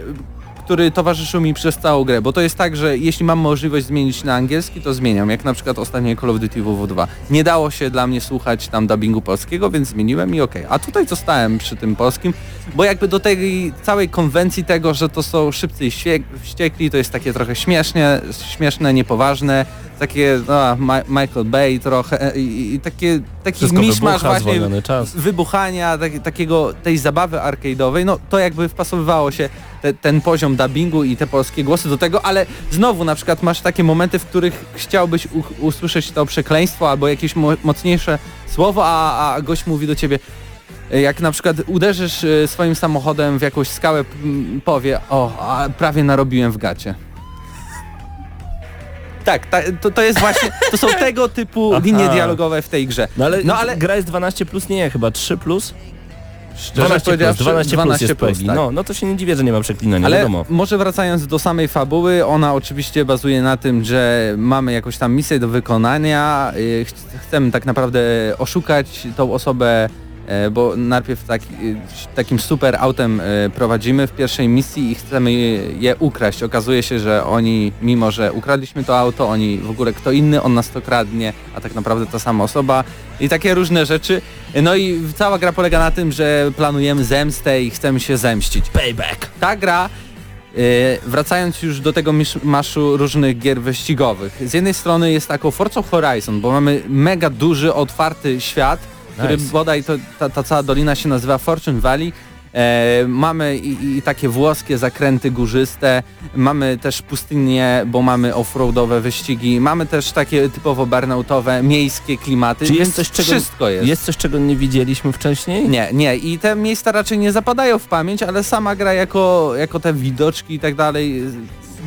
który towarzyszył mi przez całą grę, bo to jest tak, że jeśli mam możliwość zmienić na angielski, to zmieniam, jak na przykład ostatnie Call of Duty WW2. Nie dało się dla mnie słuchać tam dubbingu polskiego, więc zmieniłem i okej. A tutaj zostałem przy tym polskim, bo jakby do tej całej konwencji tego, że to są szybcy i wściekli, to jest takie trochę śmiesznie, śmieszne, niepoważne, takie no, Ma- Michael Bay trochę i, i takie, taki Wszystko miszmasz wybucha, właśnie czas. wybuchania, tak, takiego, tej zabawy arcade'owej, no to jakby wpasowywało się te, ten poziom dubbingu i te polskie głosy do tego, ale znowu na przykład masz takie momenty, w których chciałbyś usłyszeć to przekleństwo albo jakieś mo mocniejsze słowo, a, a gość mówi do ciebie Jak na przykład uderzysz y, swoim samochodem w jakąś skałę, powie, o, prawie narobiłem w gacie. Tak, ta, to, to jest właśnie, to są tego typu Aha. linie dialogowe w tej grze. No ale, No ale- gra jest 12 plus, nie, chyba 3 plus? Szczerze 12 plus, powiedziawszy, 12 plus 12 jest plus, tak. No, no to się nie dziwię, że nie ma przeklinania, Ale wiadomo. może wracając do samej fabuły, ona oczywiście bazuje na tym, że mamy jakąś tam misję do wykonania, y, ch- chcemy tak naprawdę oszukać tą osobę, bo najpierw taki, y, takim super autem e, prowadzimy w pierwszej misji i chcemy je- ukraść. Okazuje się, że oni, mimo że ukradliśmy to auto, oni w ogóle kto inny, on nas to kradnie, a tak naprawdę ta sama osoba i takie różne rzeczy. No i cała gra polega na tym, że planujemy zemstę i chcemy się zemścić. Payback! Ta gra, e, wracając już do tego maszu różnych gier wyścigowych, z jednej strony jest taką Forza Horizon, bo mamy mega duży, otwarty świat, który Nice. bodaj to, ta, ta cała dolina się nazywa Fortune Valley. E, mamy i, i takie włoskie zakręty górzyste, mamy też pustynie, bo mamy offroadowe wyścigi, mamy też takie typowo burnoutowe, miejskie klimaty, Czy jest coś, czego, wszystko jest. jest coś, czego nie widzieliśmy wcześniej? Nie, nie i te miejsca raczej nie zapadają w pamięć, ale sama gra jako, jako te widoczki i tak dalej,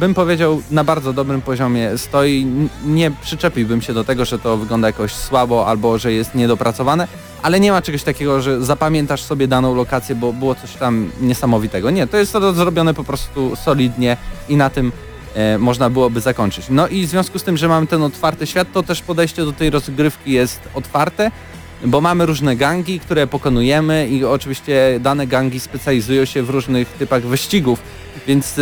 bym powiedział na bardzo dobrym poziomie stoi. Nie przyczepiłbym się do tego, że to wygląda jakoś słabo albo że jest niedopracowane, ale nie ma czegoś takiego, że zapamiętasz sobie daną lokację, bo było coś tam niesamowitego. Nie, to jest to zrobione po prostu solidnie i na tym e, można byłoby zakończyć. No i w związku z tym, że mamy ten otwarty świat, to też podejście do tej rozgrywki jest otwarte, bo mamy różne gangi, które pokonujemy i oczywiście dane gangi specjalizują się w różnych typach wyścigów. Więc e,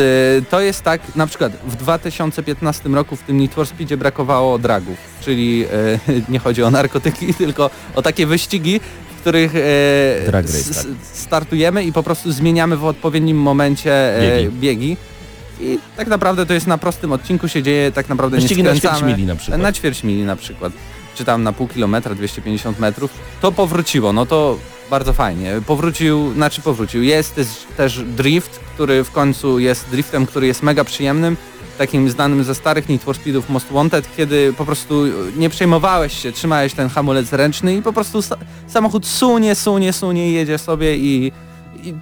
to jest tak, na przykład w 2015 roku w tym Need for Speedzie brakowało dragów, czyli e, nie chodzi o narkotyki, tylko o takie wyścigi, w których e, race, s- tak. startujemy i po prostu zmieniamy w odpowiednim momencie e, Biegi. biegi. I tak naprawdę to jest na prostym odcinku się dzieje, tak naprawdę Wyścigi nie na skręcamy. ćwierć mili na przykład. Na ćwierć mili na przykład. Czy tam na pół kilometra, 250 metrów. To powróciło, no to bardzo fajnie. Powrócił, znaczy powrócił. Jest też, drift, który w końcu jest driftem, który jest mega przyjemnym. Takim znanym ze starych Need for Speedów Most Wanted, kiedy po prostu nie przejmowałeś się, trzymałeś ten hamulec ręczny i po prostu sa samochód sunie, sunie, sunie jedzie sobie i, i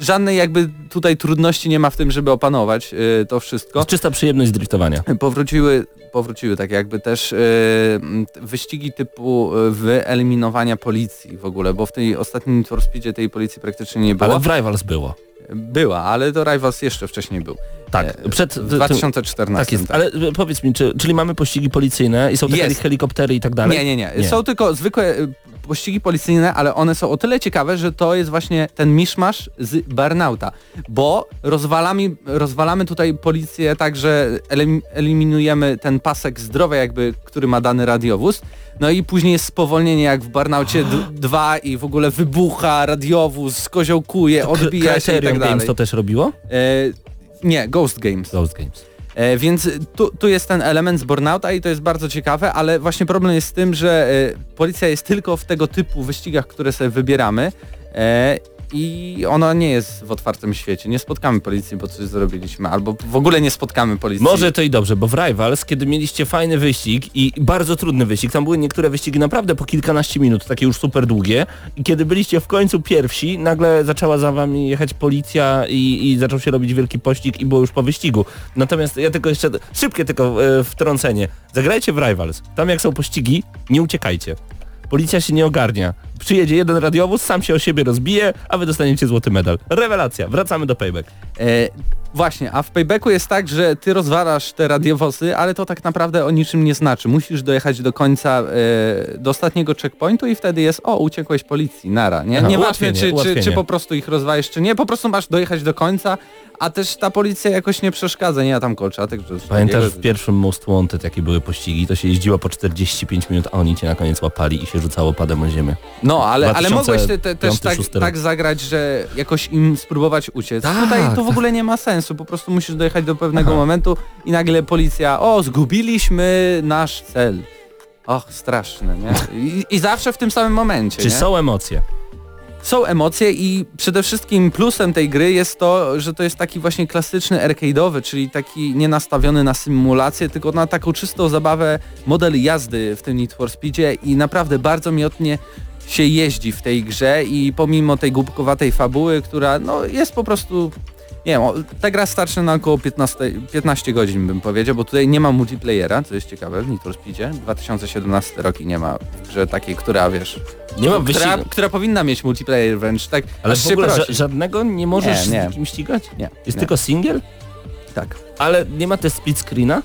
żadnej jakby tutaj trudności nie ma w tym, żeby opanować y, to wszystko. Czysta przyjemność driftowania. Powróciły, powróciły tak jakby też y, wyścigi typu y, wyeliminowania policji w ogóle, bo w tej ostatnim for Speedzie tej policji praktycznie nie było. Ale w Rivals było. Była, ale to Rivals jeszcze wcześniej był. Tak, E, przed... W tym- 2014. Tak jest, ale e, powiedz mi, czy, czyli mamy pościgi policyjne i są te Jest. helikoptery i tak dalej? Nie, nie, nie, Nie. Są tylko zwykłe y, pościgi policyjne, ale one są o tyle ciekawe, że to jest właśnie ten miszmasz z Burnouta, bo rozwalamy, rozwalamy tutaj policję tak, że elim, eliminujemy ten pasek zdrowia jakby, który ma dany radiowóz, no i później jest spowolnienie jak w Burnaucie 2 i w ogóle wybucha radiowóz, koziołkuje, odbija się i tak dalej. Games to też robiło? E, nie, Ghost Games. Ghost Games. E, więc tu, tu jest ten element z Burnouta i to jest bardzo ciekawe, ale właśnie problem jest z tym, że e, policja jest tylko w tego typu wyścigach, które sobie wybieramy e, i ona nie jest w otwartym świecie. Nie spotkamy policji, bo coś zrobiliśmy, albo w ogóle nie spotkamy policji. Może to i dobrze, bo w Rivals, kiedy mieliście fajny wyścig i bardzo trudny wyścig, tam były niektóre wyścigi naprawdę po kilkanaście minut, takie już super długie i kiedy byliście w końcu pierwsi, nagle zaczęła za wami jechać policja i, i zaczął się robić wielki pościg i było już po wyścigu. Natomiast ja tylko jeszcze, szybkie tylko e, wtrącenie, zagrajcie w Rivals, tam jak są pościgi, nie uciekajcie. Policja się nie ogarnia. Przyjedzie jeden radiowóz, sam się o siebie rozbije, a wy dostaniecie złoty medal. Rewelacja, wracamy do payback. E, właśnie, a w paybacku jest tak, że ty rozwalasz te radiowozy, ale to tak naprawdę o niczym nie znaczy. Musisz dojechać do końca, e, do ostatniego checkpointu i wtedy jest, o, uciekłeś policji, nara. Nie? Aha, Nieważne, czy, czy, czy po prostu ich rozwalisz, czy nie, po prostu masz dojechać do końca, a też ta policja jakoś nie przeszkadza, nie, ja tam kolczatek, że... Pamiętasz w pierwszym Most Wanted, jakie były pościgi, to się jeździło po 45 minut, a oni cię na koniec łapali i się rzucało padem o ziemię. No, ale, ale mogłeś te, te, 2005, też tak, 2006 tak zagrać, że jakoś im spróbować uciec. Tak, Tutaj to w ogóle nie ma sensu, po prostu musisz dojechać do pewnego Aha. momentu i nagle policja, o, zgubiliśmy nasz cel. Och, straszne, nie? I, i zawsze w tym samym momencie, Czy są emocje? Są emocje i przede wszystkim plusem tej gry jest to, że to jest taki właśnie klasyczny arcade'owy, czyli taki nie nastawiony na symulację, tylko na taką czystą zabawę model jazdy w tym Need for Speedzie i naprawdę bardzo miotnie się jeździ w tej grze i pomimo tej głupkowatej fabuły, która no jest po prostu nie wiem, ta gra starczy na około 15, 15 godzin bym powiedział, bo tutaj nie ma multiplayera, co jest ciekawe w for Speedzie. 2017 rok i nie ma w grze takiej, która wiesz, Nie ma która, która powinna mieć multiplayer wręcz, tak Ale w ogóle ża- żadnego nie możesz Nie, nie. z nikim ścigać? Nie, Jest nie. tylko single? Tak. Ale nie ma też split screena?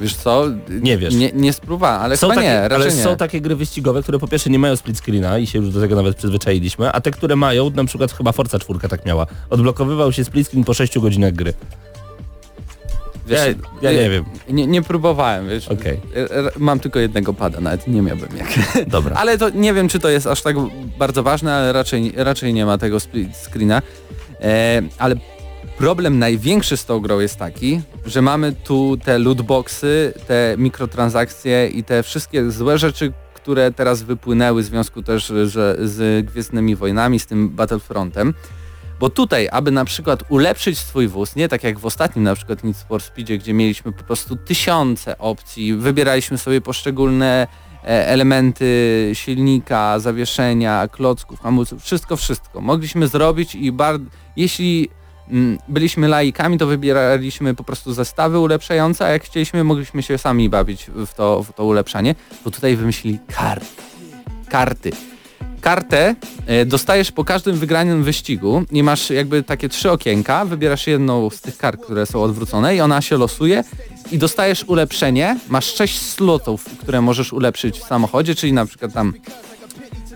Wiesz co? Nie wiesz. Nie, nie spróbowałem, ale są chyba takie, nie, raczej ale nie. są takie gry wyścigowe, które po pierwsze nie mają split screena i się już do tego nawet przyzwyczailiśmy, a te, które mają, na przykład chyba Forza 4 tak miała, odblokowywał się split screen po 6 godzinach gry. Wiesz, ja, ja nie wiem. Nie, nie próbowałem, wiesz. R- Mam tylko jednego pada, nawet nie miałbym jak. Dobra. Ale to nie wiem, czy to jest aż tak bardzo ważne, ale raczej, raczej nie ma tego split screena. E, ale problem największy z tą grą jest taki, że mamy tu te lootboxy, te mikrotransakcje i te wszystkie złe rzeczy, które teraz wypłynęły w związku też że z Gwiezdnymi Wojnami, z tym Battlefrontem. Bo tutaj, aby na przykład ulepszyć swój wóz, nie tak jak w ostatnim na przykład Need for Speedzie, gdzie mieliśmy po prostu tysiące opcji, wybieraliśmy sobie poszczególne e, elementy silnika, zawieszenia, klocków, hamulców, wszystko, wszystko. Mogliśmy zrobić i bar- jeśli byliśmy laikami, to wybieraliśmy po prostu zestawy ulepszające, a jak chcieliśmy, mogliśmy się sami bawić w to, w to ulepszanie. To tutaj wymyślili karty. Karty. Kartę e, dostajesz po każdym wygranym wyścigu i masz jakby takie trzy okienka, wybierasz jedną z tych kart, które są odwrócone i ona się losuje i dostajesz ulepszenie, masz sześć slotów, które możesz ulepszyć w samochodzie, czyli na przykład tam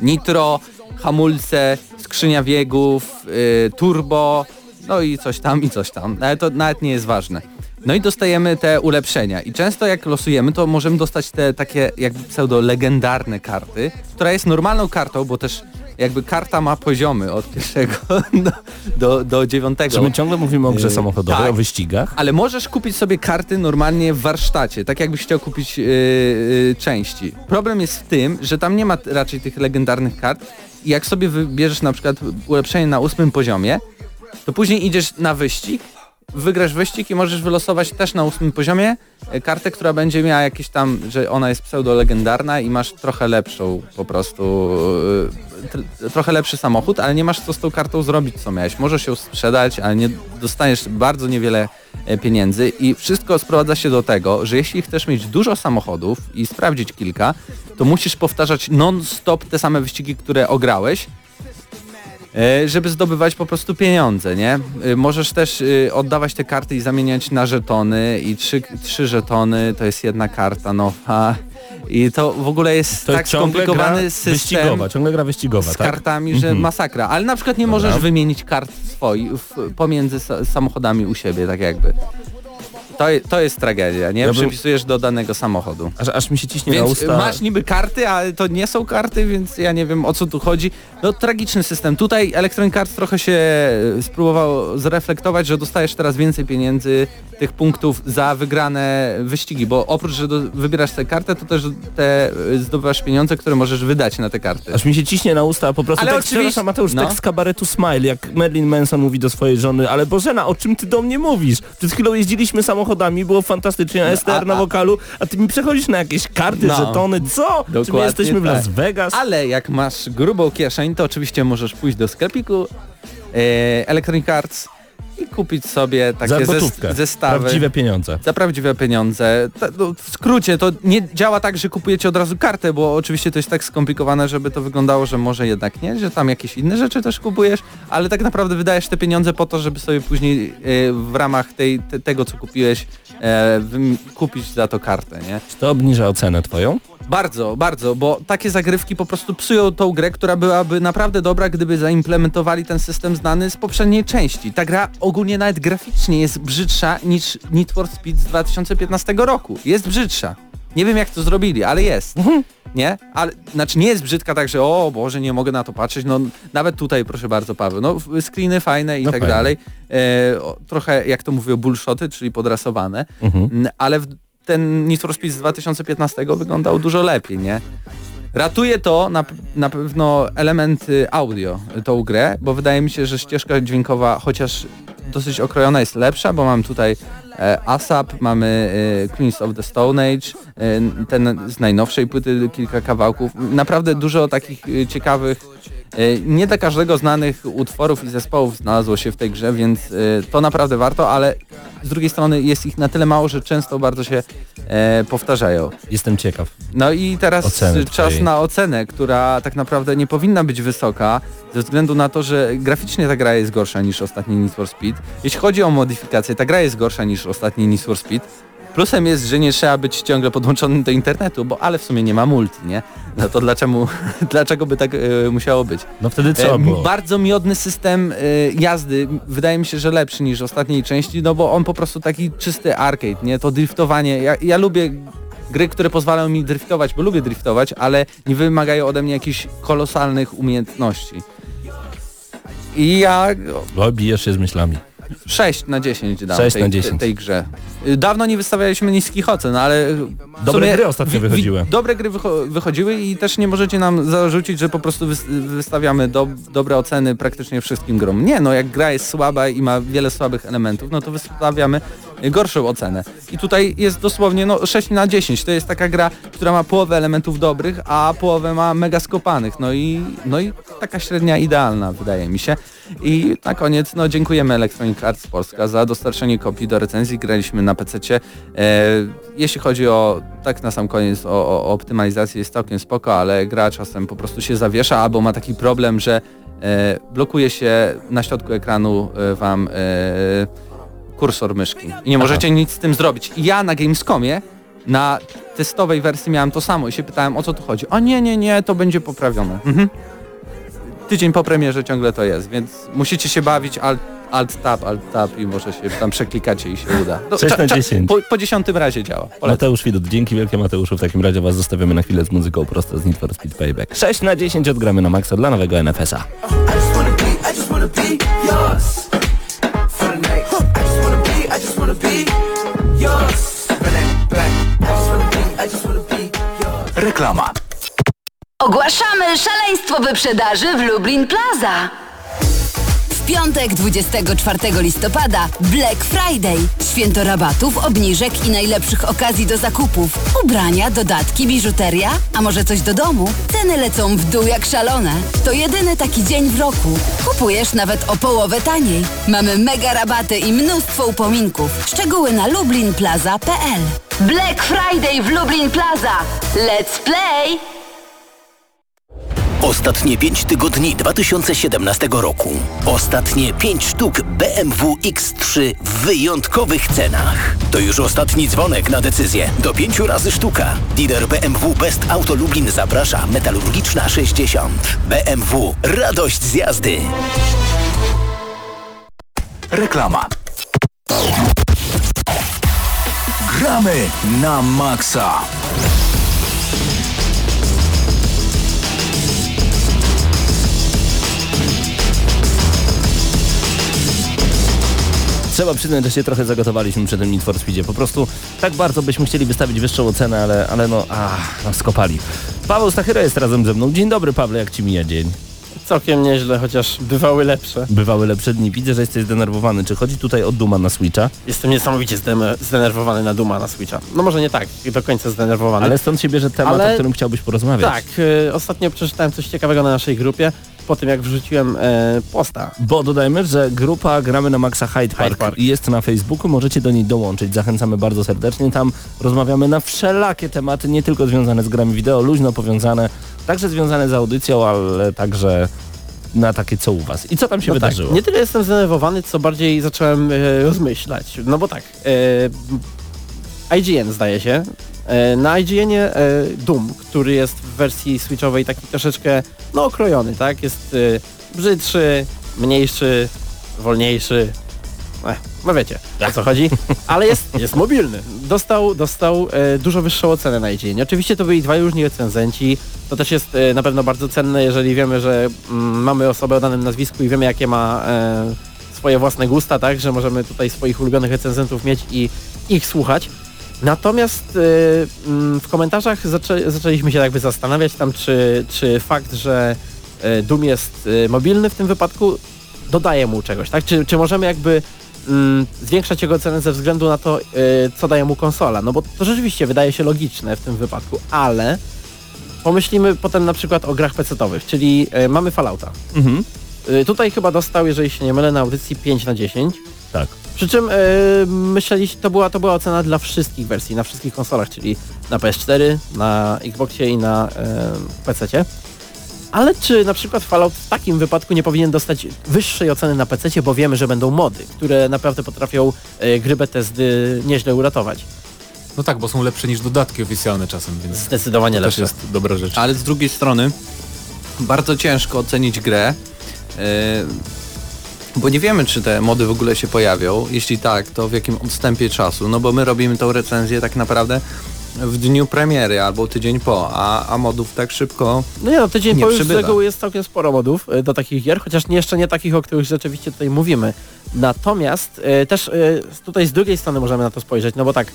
nitro, hamulce, skrzynia biegów, y, turbo, no i coś tam i coś tam, ale to nawet nie jest ważne. No i dostajemy te ulepszenia i często jak losujemy, to możemy dostać te takie jakby pseudo-legendarne karty, która jest normalną kartą, bo też jakby karta ma poziomy od pierwszego do, do, do dziewiątego. Czy my ciągle mówimy o grze Yy, samochodowej, tak. o wyścigach? Ale możesz kupić sobie karty normalnie w warsztacie, tak jakbyś chciał kupić yy, yy, części. Problem jest w tym, że tam nie ma raczej tych legendarnych kart i jak sobie wybierzesz na przykład ulepszenie na ósmym poziomie, to później idziesz na wyścig, wygrasz wyścig i możesz wylosować też na ósmym poziomie e, kartę, która będzie miała jakieś tam, że ona jest pseudo-legendarna i masz trochę lepszą po prostu, e, tr- trochę lepszy samochód, ale nie masz co z tą kartą zrobić, co miałeś. Możesz ją sprzedać, ale nie dostaniesz bardzo niewiele e, pieniędzy i wszystko sprowadza się do tego, że jeśli chcesz mieć dużo samochodów i sprawdzić kilka, to musisz powtarzać non-stop te same wyścigi, które ograłeś, żeby zdobywać po prostu pieniądze, nie? E, Możesz też e, oddawać te karty i zamieniać na żetony i trzy, trzy żetony to jest jedna karta nowa i to w ogóle jest To tak skomplikowany system wyścigowa, ciągle gra wyścigowa, z tak? kartami, że masakra, ale na przykład nie Dobra. możesz wymienić kart swoich pomiędzy sa samochodami u siebie, tak jakby. To, to jest tragedia, nie? Ja bym- Przypisujesz do danego samochodu. Aż, aż mi się ciśnie na Więc usta. masz niby karty, ale to nie są karty, więc ja nie wiem o co tu chodzi. No tragiczny system. Tutaj Electronic Arts trochę się e, spróbował zreflektować, że dostajesz teraz więcej pieniędzy, tych punktów za wygrane wyścigi, bo oprócz, że do, wybierasz tę kartę, to też te e, zdobywasz pieniądze, które możesz wydać na te karty. Aż mi się ciśnie na usta po prostu Ale tekst, oczywiście- przepraszam Mateusz, no. tekst z kabaretu Smile, jak Marilyn Manson mówi do swojej żony, ale Bożena, o czym ty do mnie mówisz? Przed chwilą jeździliśmy samochodami, było fantastycznie, STR a- na a- wokalu, a ty mi przechodzisz na jakieś karty, No. żetony, co? Czy my Dokładnie jesteśmy w tak. Las Vegas? Ale jak masz grubą kieszeń, to oczywiście możesz pójść do sklepiku e, Electronic Arts i kupić sobie Za takie gotówkę, zes- zestawy. prawdziwe pieniądze. Za prawdziwe pieniądze. Ta, no, w skrócie, to nie działa tak, że kupujecie od razu kartę, bo oczywiście to jest tak skomplikowane, żeby to wyglądało, że może jednak nie, że tam jakieś inne rzeczy też kupujesz, ale tak naprawdę wydajesz te pieniądze po to, żeby sobie później e, w ramach tej, te, tego, co kupiłeś, e, kupić za to kartę, nie? Czy to obniża ocenę twoją? Bardzo, bardzo, bo takie zagrywki po prostu psują tą grę, która byłaby naprawdę dobra, gdyby zaimplementowali ten system znany z poprzedniej części. Ta gra ogólnie nawet graficznie jest brzydsza niż Need for Speed z 2015 roku. Jest brzydsza. Nie wiem jak to zrobili, ale jest. Nie? Ale, znaczy nie jest brzydka tak, że o Boże, nie mogę na to patrzeć. No nawet tutaj proszę bardzo Paweł. No screeny fajne i No tak fajne. dalej. E, o, trochę jak to mówią bullshoty, czyli podrasowane. Mhm. Ale w, ten Need for Speed z 2015 wyglądał dużo lepiej, nie? Ratuje to na, na pewno elementy audio tą grę, bo wydaje mi się, że ścieżka dźwiękowa, chociaż dosyć okrojona jest lepsza, bo mam tutaj e, ASAP, mamy e, Queens of the Stone Age, e, ten z najnowszej płyty kilka kawałków. Naprawdę dużo takich e, ciekawych, nie dla każdego znanych utworów i zespołów znalazło się w tej grze, więc e, to naprawdę warto, ale z drugiej strony jest ich na tyle mało, że często bardzo się e, powtarzają. Jestem ciekaw. No i teraz Oceny czas twojej. na ocenę, która tak naprawdę nie powinna być wysoka, ze względu na to, że graficznie ta gra jest gorsza niż ostatni Need for Speed. Jeśli chodzi o modyfikację, ta gra jest gorsza niż ostatni Need for Speed. Plusem jest, że nie trzeba być ciągle podłączonym do internetu, bo ale w sumie nie ma multi, nie? No to dlaczego, dlaczego by tak e, musiało być? No wtedy E, było. Bardzo miodny system e, jazdy, wydaje mi się, że lepszy niż ostatniej części, no bo on po prostu taki czysty arcade, nie? To driftowanie, ja, ja lubię gry, które pozwalają mi driftować, bo lubię driftować, ale nie wymagają ode mnie jakichś kolosalnych umiejętności. I ja Bo bijesz się z myślami. 6 na 10 dam 6 tej, na 10. tej grze. Y, Dawno nie wystawialiśmy niskich ocen, ale Dobre sumie gry ostatnio wychodziły. Dobre gry wycho wychodziły i też nie możecie nam zarzucić, że po prostu wys wystawiamy do dobre oceny praktycznie wszystkim grom. Nie, no jak gra jest słaba i ma wiele słabych elementów, no to wystawiamy gorszą ocenę. I tutaj jest dosłownie no 6 na 10. To jest taka gra, która ma połowę elementów dobrych, a połowę ma mega skopanych. No i, no i taka średnia idealna wydaje mi się. I na koniec no dziękujemy Electronic Arts Polska za dostarczenie kopii do recenzji. Graliśmy na PC-cie. E, jeśli chodzi o, tak na sam koniec, o, o, o optymalizację jest całkiem spoko, ale gra czasem po prostu się zawiesza albo ma taki problem, że e, blokuje się na środku ekranu e, wam kursor myszki i nie możecie nic z tym zrobić. I ja na Gamescomie na testowej wersji miałem to samo i się pytałem o co tu chodzi. O nie, nie, nie, to będzie poprawione. Mhm. Tydzień po premierze ciągle to jest, więc musicie się bawić alt, alt tab, alt tab i może się tam przeklikacie i się uda. No, 6 na cza- cza- 10. Po, po dziesiątym razie działa. Polecam. Mateusz Widut, dzięki wielkie Mateuszu. W takim razie was zostawiamy na chwilę z muzyką prosto z Need for Speed Payback. 6 na 10 odgramy na maksa dla nowego NFS-a. Reklama. Ogłaszamy szaleństwo wyprzedaży w Lublin Plaza. Piątek 24 listopada Black Friday. Święto rabatów, obniżek i najlepszych okazji do zakupów. Ubrania, dodatki, biżuteria, a może coś do domu? Ceny lecą w dół jak szalone. To jedyny taki dzień w roku. Kupujesz nawet o połowę taniej. Mamy mega rabaty i mnóstwo upominków. Szczegóły na lublinplaza.pl Black Friday w Lublin Plaza. Let's play! Ostatnie 5 tygodni 2017 roku. Ostatnie 5 sztuk BMW X3 w wyjątkowych cenach. To już ostatni dzwonek na decyzję. Do 5 razy sztuka. Dealer BMW Best Auto Lublin zaprasza Metalurgiczna 60. BMW. Radość z jazdy. Reklama. Gramy na maksa. Trzeba przyznać, że się trochę zagotowaliśmy przy tym Need for Speedzie. Po prostu tak bardzo byśmy chcieli wystawić wyższą ocenę, ale, ale no, ach, nas skopali. Paweł Stachyra jest razem ze mną. Dzień dobry, Pawle, jak ci mija dzień? Całkiem nieźle, chociaż bywały lepsze. Bywały lepsze dni. Widzę, że jesteś zdenerwowany. Czy chodzi tutaj o Duma na Switcha? Jestem niesamowicie zdenerwowany na Duma na Switcha. No może nie tak, do końca zdenerwowany. Ale stąd się bierze temat, Ale- o którym chciałbyś porozmawiać. Tak, y, ostatnio przeczytałem coś ciekawego na naszej grupie, po tym jak wrzuciłem e, posta. Bo dodajmy, że grupa Gramy na Maxa Hyde Park, Hyde Park. jest na Facebooku, możecie do niej dołączyć. Zachęcamy bardzo serdecznie. Tam rozmawiamy na wszelakie tematy, nie tylko związane z grami wideo, luźno powiązane, także związane z audycją, ale także na takie co u was. I co tam się No tak, wydarzyło? nie tyle jestem zdenerwowany, co bardziej zacząłem e, rozmyślać. No bo tak, e, IGN zdaje się. E, na IGN-ie e, Doom, który jest w wersji switchowej taki troszeczkę no okrojony, tak? Jest e, brzydszy, mniejszy, wolniejszy. Ech, no wiecie o co chodzi, ale jest, jest mobilny. Dostał, dostał dużo wyższą ocenę na IGN. Oczywiście to byli dwaj różni recenzenci. To też jest na pewno bardzo cenne, jeżeli wiemy, że mm, mamy osobę o danym nazwisku i wiemy jakie ma swoje własne gusta, tak, że możemy tutaj swoich ulubionych recenzentów mieć i ich słuchać. Natomiast e, mm, w komentarzach zaczę, zaczęliśmy się jakby zastanawiać tam, czy, czy fakt, że e, Doom jest e, mobilny w tym wypadku dodaje mu czegoś, tak? Czy, czy możemy jakby mm, zwiększać jego cenę ze względu na to, y, co daje mu konsola. No bo to rzeczywiście wydaje się logiczne w tym wypadku, ale pomyślimy potem na przykład o grach PC-owych, czyli y, mamy Fallouta. Mhm. Y, tutaj chyba dostał, jeżeli się nie mylę, na audycji 5 na 10. Tak. Przy czym y, myśleliście, to była, to była ocena dla wszystkich wersji, na wszystkich konsolach, czyli na PS4, na Xboxie i na y, PC-cie. Ale czy na przykład Fallout w takim wypadku nie powinien dostać wyższej oceny na PC, bo wiemy, że będą mody, które naprawdę potrafią y, gry Bethesdy nieźle uratować. No tak, bo są lepsze niż dodatki oficjalne czasem, więc Zdecydowanie to też lepsze. jest dobra rzecz. Ale z drugiej strony bardzo ciężko ocenić grę, yy, bo nie wiemy, czy te mody w ogóle się pojawią. Jeśli tak, to w jakim odstępie czasu. No bo my robimy tą recenzję tak naprawdę w dniu premiery albo tydzień po, a, a modów tak szybko No nie no, tydzień Nie po już z przybywa. reguły jest całkiem sporo modów y, do takich gier, chociaż nie, jeszcze nie takich, o których rzeczywiście tutaj mówimy. Natomiast y, też y, tutaj z drugiej strony możemy na to spojrzeć, no bo tak,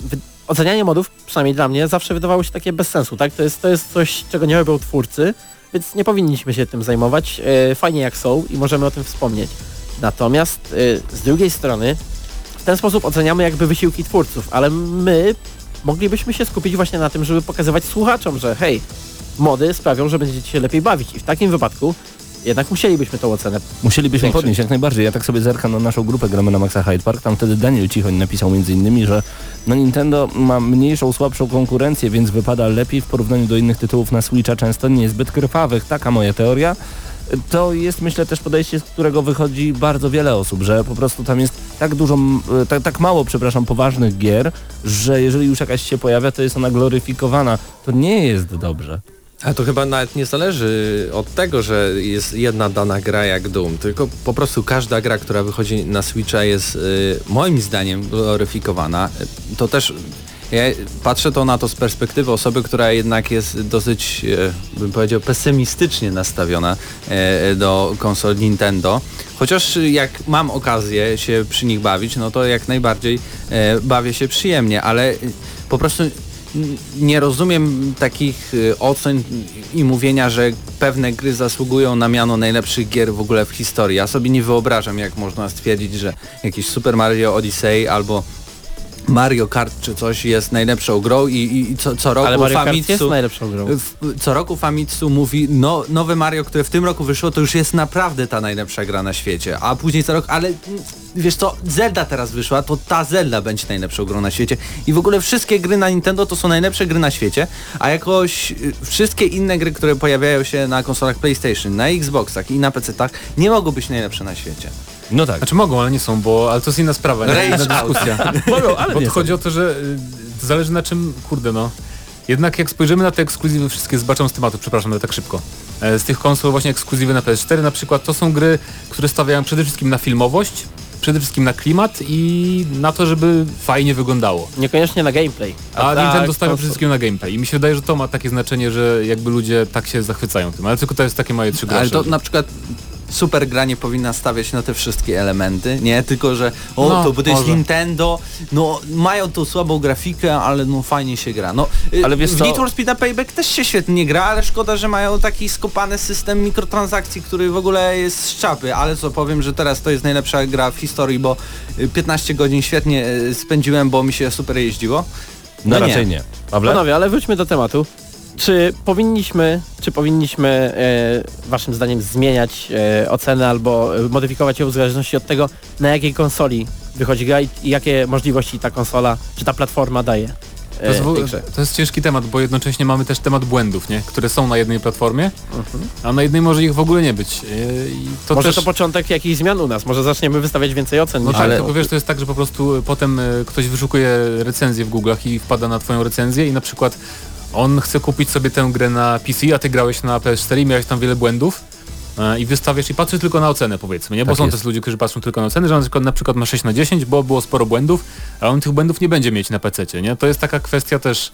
wy- ocenianie modów, przynajmniej dla mnie, zawsze wydawało się takie bez sensu, tak? To jest, to jest coś, czego nie robią twórcy, więc nie powinniśmy się tym zajmować. Y, fajnie jak są i możemy o tym wspomnieć. Natomiast y, z drugiej strony w ten sposób oceniamy jakby wysiłki twórców, ale my moglibyśmy się skupić właśnie na tym, żeby pokazywać słuchaczom, że hej, mody sprawią, że będziecie się lepiej bawić i w takim wypadku jednak musielibyśmy tą ocenę. Musielibyśmy Większość. podnieść jak najbardziej. Ja tak sobie zerkam na naszą grupę Gramy na Maxa Hyde Park. Tam wtedy Daniel Cichoń napisał między innymi, że no Nintendo ma mniejszą, słabszą konkurencję, więc wypada lepiej w porównaniu do innych tytułów na Switcha, często niezbyt krwawych. Taka moja teoria. To jest myślę też podejście, z którego wychodzi bardzo wiele osób, że po prostu tam jest tak dużo, m, tak, tak mało, przepraszam, poważnych gier, że jeżeli już jakaś się pojawia, to jest ona gloryfikowana. To nie jest dobrze. Ale to chyba nawet nie zależy od tego, że jest jedna dana gra jak Doom, tylko po prostu każda gra, która wychodzi na Switcha jest y, moim zdaniem gloryfikowana. Y, To też ja patrzę to na to z perspektywy osoby, która jednak jest dosyć, e, bym powiedział, pesymistycznie nastawiona e, do konsol Nintendo. Chociaż jak mam okazję się przy nich bawić, no to jak najbardziej bawię się przyjemnie, ale y, po prostu nie rozumiem takich y, ocen i mówienia, że pewne gry zasługują na miano najlepszych gier w ogóle w historii. Ja sobie nie wyobrażam, jak można stwierdzić, że jakiś Super Mario Odyssey albo Mario Kart czy coś jest najlepszą grą i, i co, co roku Ale Mario Kart jest Famitsu najlepszą grą. co roku Famitsu mówi, no nowe Mario, które w tym roku wyszło, to już jest naprawdę ta najlepsza gra na świecie. A później co rok, ale wiesz co, Zelda teraz wyszła, to ta Zelda będzie najlepszą grą na świecie. I w ogóle wszystkie gry na Nintendo to są najlepsze gry na świecie, a jakoś y, wszystkie inne gry, które pojawiają się na konsolach PlayStation, na Xboxach i na PC-tach, nie mogą być najlepsze na świecie. No tak. Znaczy mogą, ale nie są, bo ale to jest inna sprawa, nie? Rage inna out. dyskusja. Mogą, ale Bo nie to są. chodzi o to, że y, to zależy na czym, kurde no. Jednak jak spojrzymy na te ekskluzywy wszystkie, zbaczam z tematu, przepraszam, ale tak szybko. E, Z tych konsol właśnie ekskluzywy na PS4 na przykład, to są gry, które stawiają przede wszystkim na filmowość, przede wszystkim na klimat i na to, żeby fajnie wyglądało. Niekoniecznie na gameplay. A tak, Nintendo stawia to- przede wszystkim na gameplay i mi się wydaje, że to ma takie znaczenie, że jakby ludzie tak się zachwycają tym, ale tylko to jest takie moje trzy grosze. Ale to na przykład super gra nie powinna stawiać na te wszystkie elementy, nie? Tylko, że o, No, to bo to jest może. Nintendo, no mają tą słabą grafikę, ale no fajnie się gra. No, y, Ale wiesz w co- Need for Speed Payback też się świetnie gra, ale szkoda, że mają taki skopany system mikrotransakcji, który w ogóle jest z czapy, ale co powiem, że teraz to jest najlepsza gra w historii, bo y, 15 godzin świetnie y, spędziłem, bo mi się super jeździło. No, No raczej nie. Pawle? Panowie, ale wróćmy do tematu. Czy powinniśmy, czy powinniśmy e, waszym zdaniem zmieniać e, ocenę albo e, modyfikować ją w zależności od tego, na jakiej konsoli wychodzi gra i, i jakie możliwości ta konsola, czy ta platforma daje? To jest, E, to jest ciężki temat, bo jednocześnie mamy też temat błędów, nie? które są na jednej platformie, Mhm. a na jednej może ich w ogóle nie być. I to Może też... to początek jakichś zmian u nas, może zaczniemy wystawiać więcej ocen. No niż- tak, tylko wiesz, to jest tak, że po prostu potem ktoś wyszukuje recenzję w Google'ach i wpada na twoją recenzję i na przykład on chce kupić sobie tę grę na PC, a ty grałeś na PS4 i miałeś tam wiele błędów e, i wystawiasz i patrzysz tylko na ocenę powiedzmy, nie? Bo Tak są jest. też ludzie, którzy patrzą tylko na ocenę, że on na przykład, na przykład ma 6 na 10, bo było sporo błędów, a on tych błędów nie będzie mieć na PC, nie? To jest taka kwestia też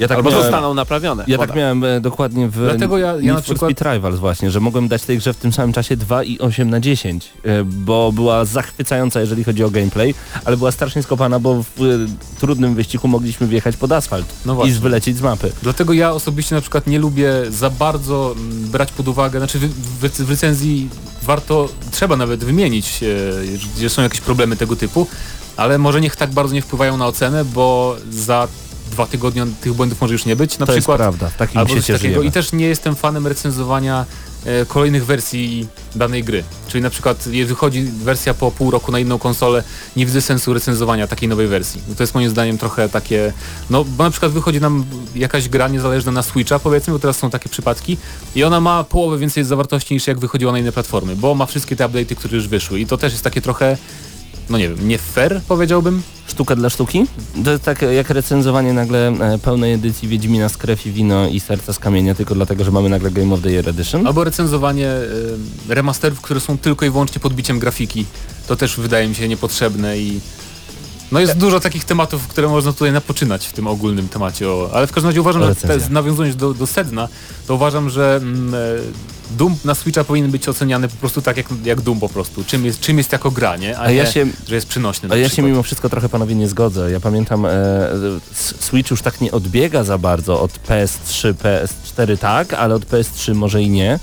Ja tak Albo miałem- zostaną naprawione. Ja Woda. tak miałem e, dokładnie w Dlatego ja- ja na przykład- Speed Rivals właśnie, że mogłem dać tej grze w tym samym czasie 2 i 8 na 10, e, bo była zachwycająca jeżeli chodzi o gameplay, ale była strasznie skopana, bo w, trudnym wyścigu mogliśmy wjechać pod asfalt No i wylecieć z mapy. Dlatego ja osobiście na przykład nie lubię za bardzo mm, brać pod uwagę, znaczy w, w, w recenzji warto, trzeba nawet wymienić, e, gdzie są jakieś problemy tego typu, ale może niech tak bardzo nie wpływają na ocenę, bo za dwa tygodnie tych błędów może już nie być. Na to przykład jest prawda, w takim albo coś świecie takiego. żyjemy. I też nie jestem fanem recenzowania e, kolejnych wersji danej gry. Czyli na przykład jeżeli wychodzi wersja po pół roku na inną konsolę, nie widzę sensu recenzowania takiej nowej wersji. To jest moim zdaniem trochę takie, no bo na przykład wychodzi nam jakaś gra niezależna na Switcha powiedzmy, bo teraz są takie przypadki i ona ma połowę więcej zawartości niż jak wychodziła na inne platformy, bo ma wszystkie te update'y, które już wyszły i to też jest takie trochę, no nie wiem, nie fair powiedziałbym. Sztuka dla sztuki? To jest tak jak recenzowanie nagle e, pełnej edycji Wiedźmina z krew i wino i serca z kamienia tylko dlatego, że mamy nagle Game of the Year Edition. Albo recenzowanie e, remasterów, które są tylko i wyłącznie podbiciem grafiki. To też wydaje mi się niepotrzebne i no jest dużo takich tematów, które można tutaj napoczynać w tym ogólnym temacie. O, ale w każdym razie uważam, że Recenzja. te, nawiązując do, do sedna, to uważam, że mm, e, Doom na Switcha powinien być oceniany po prostu tak jak, jak Doom po prostu. Czym jest, czym jest jako gra, nie? A, A ja nie, się- że jest przynośny A ja się przykład. mimo wszystko trochę panowie nie zgodzę. Ja pamiętam, e, Switch już tak nie odbiega za bardzo od PS3, PS4 tak, ale od PS3 może i nie.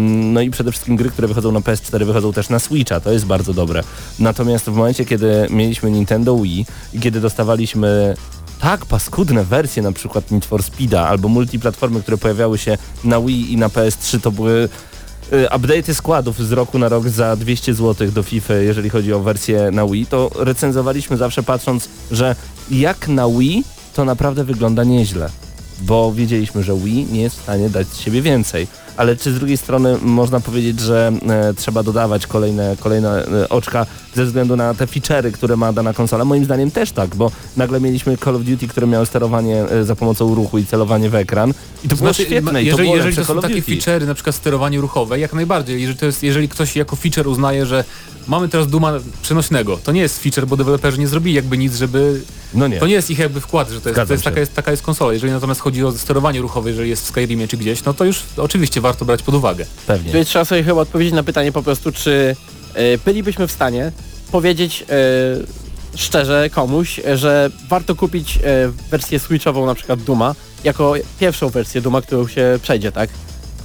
No i przede wszystkim gry, które wychodzą na PS4 wychodzą też na Switcha, to jest bardzo dobre. Natomiast w momencie, kiedy mieliśmy Nintendo Wii i kiedy dostawaliśmy tak paskudne wersje na przykład Need for Speeda albo multiplatformy, które pojawiały się na Wii i na PS3, to były y, update'y składów z roku na rok za 200 zł do FIFA, jeżeli chodzi o wersję na Wii, to recenzowaliśmy zawsze patrząc, że jak na Wii to naprawdę wygląda nieźle, bo wiedzieliśmy, że Wii nie jest w stanie dać z siebie więcej. Ale czy z drugiej strony można powiedzieć, że e, trzeba dodawać kolejne, kolejne e, oczka ze względu na te feature'y, które ma dana konsola? Moim zdaniem też tak, bo nagle mieliśmy Call of Duty, które miały sterowanie e, za pomocą ruchu i celowanie w ekran i to było Znaczy, świetne i to jeżeli, jeżeli to są takie feature'y, na przykład sterowanie ruchowe, jak najbardziej. Jeżeli, to jest, jeżeli ktoś jako feature uznaje, że mamy teraz Duma przenośnego, to nie jest feature, bo deweloperzy nie zrobili jakby nic, żeby... No nie. To nie jest ich jakby wkład, że to jest, to jest, taka, jest taka jest konsola. Jeżeli natomiast chodzi o sterowanie ruchowe, jeżeli jest w Skyrimie czy gdzieś, no to już oczywiście warto brać pod uwagę. Pewnie. Czyli trzeba sobie chyba odpowiedzieć na pytanie po prostu, czy e, bylibyśmy w stanie powiedzieć e, szczerze komuś, że warto kupić e, wersję switchową na przykład Duma, jako pierwszą wersję Duma, którą się przejdzie, tak?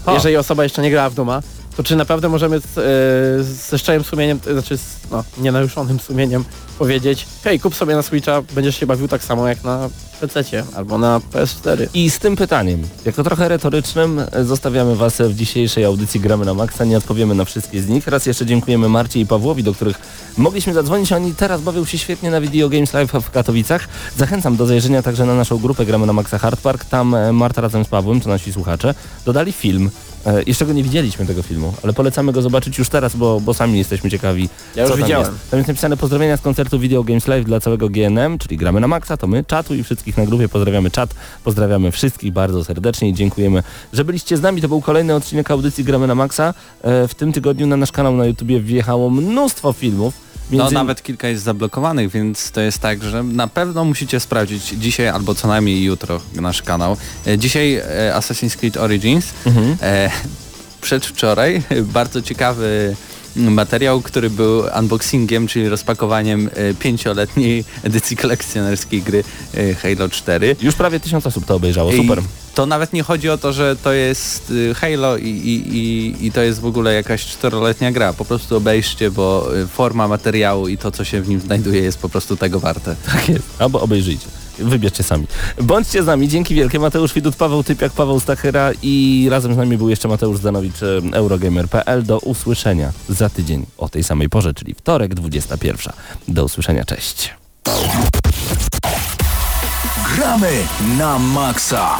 Ha. Jeżeli osoba jeszcze nie grała w Duma, to czy naprawdę możemy z, e, ze szczerym sumieniem, to znaczy z no, nienaruszonym sumieniem powiedzieć, hej, kup sobie na Switcha, będziesz się bawił tak samo jak na PC albo na PS4. I z tym pytaniem, jako trochę retorycznym, e, zostawiamy Was w dzisiejszej audycji Gramy na Maxa. Nie odpowiemy na wszystkie z nich. Raz jeszcze dziękujemy Marcie i Pawłowi, do których mogliśmy zadzwonić. Oni teraz bawią się świetnie na Video Games Live w Katowicach. Zachęcam do zajrzenia także na naszą grupę Gramy na Maxa Hard Park. Tam e, Marta razem z Pawłem, to nasi słuchacze, dodali film. E, Jeszcze go nie widzieliśmy tego filmu, ale polecamy go zobaczyć już teraz, bo, bo sami jesteśmy ciekawi. Ja już widziałem. Jest. Tam jest napisane pozdrowienia z koncertu Video Games Live dla całego GNM, czyli gramy na maksa, to my, czatu i wszystkich na grupie. Pozdrawiamy czat, pozdrawiamy wszystkich bardzo serdecznie i dziękujemy, że byliście z nami. To był kolejny odcinek audycji Gramy na maksa. E, W tym tygodniu na nasz kanał na YouTubie wjechało mnóstwo filmów. No Między- nawet kilka jest zablokowanych, więc to jest tak, że na pewno musicie sprawdzić dzisiaj albo co najmniej jutro nasz kanał. E, Dzisiaj e, Assassin's Creed Origins. Mhm. E, przedwczoraj bardzo ciekawy materiał, który był unboxingiem, czyli rozpakowaniem e, pięcioletniej edycji kolekcjonerskiej gry e, Halo 4. Już prawie tysiąc osób to obejrzało, I super. To nawet nie chodzi o to, że to jest y, Halo i, i, i, i to jest w ogóle jakaś czteroletnia gra. Po prostu obejrzcie, bo forma materiału i to, co się w nim znajduje jest po prostu tego warte. Tak jest. Albo obejrzyjcie. Wybierzcie sami. Bądźcie z nami. Dzięki wielkie. Mateusz Widut, Paweł Typiak, Paweł Stachyra i razem z nami był jeszcze Mateusz Zdanowicz, e, Eurogamer.pl. Do usłyszenia za tydzień o tej samej porze, czyli wtorek 21. Do usłyszenia. Cześć. Gramy na maksa.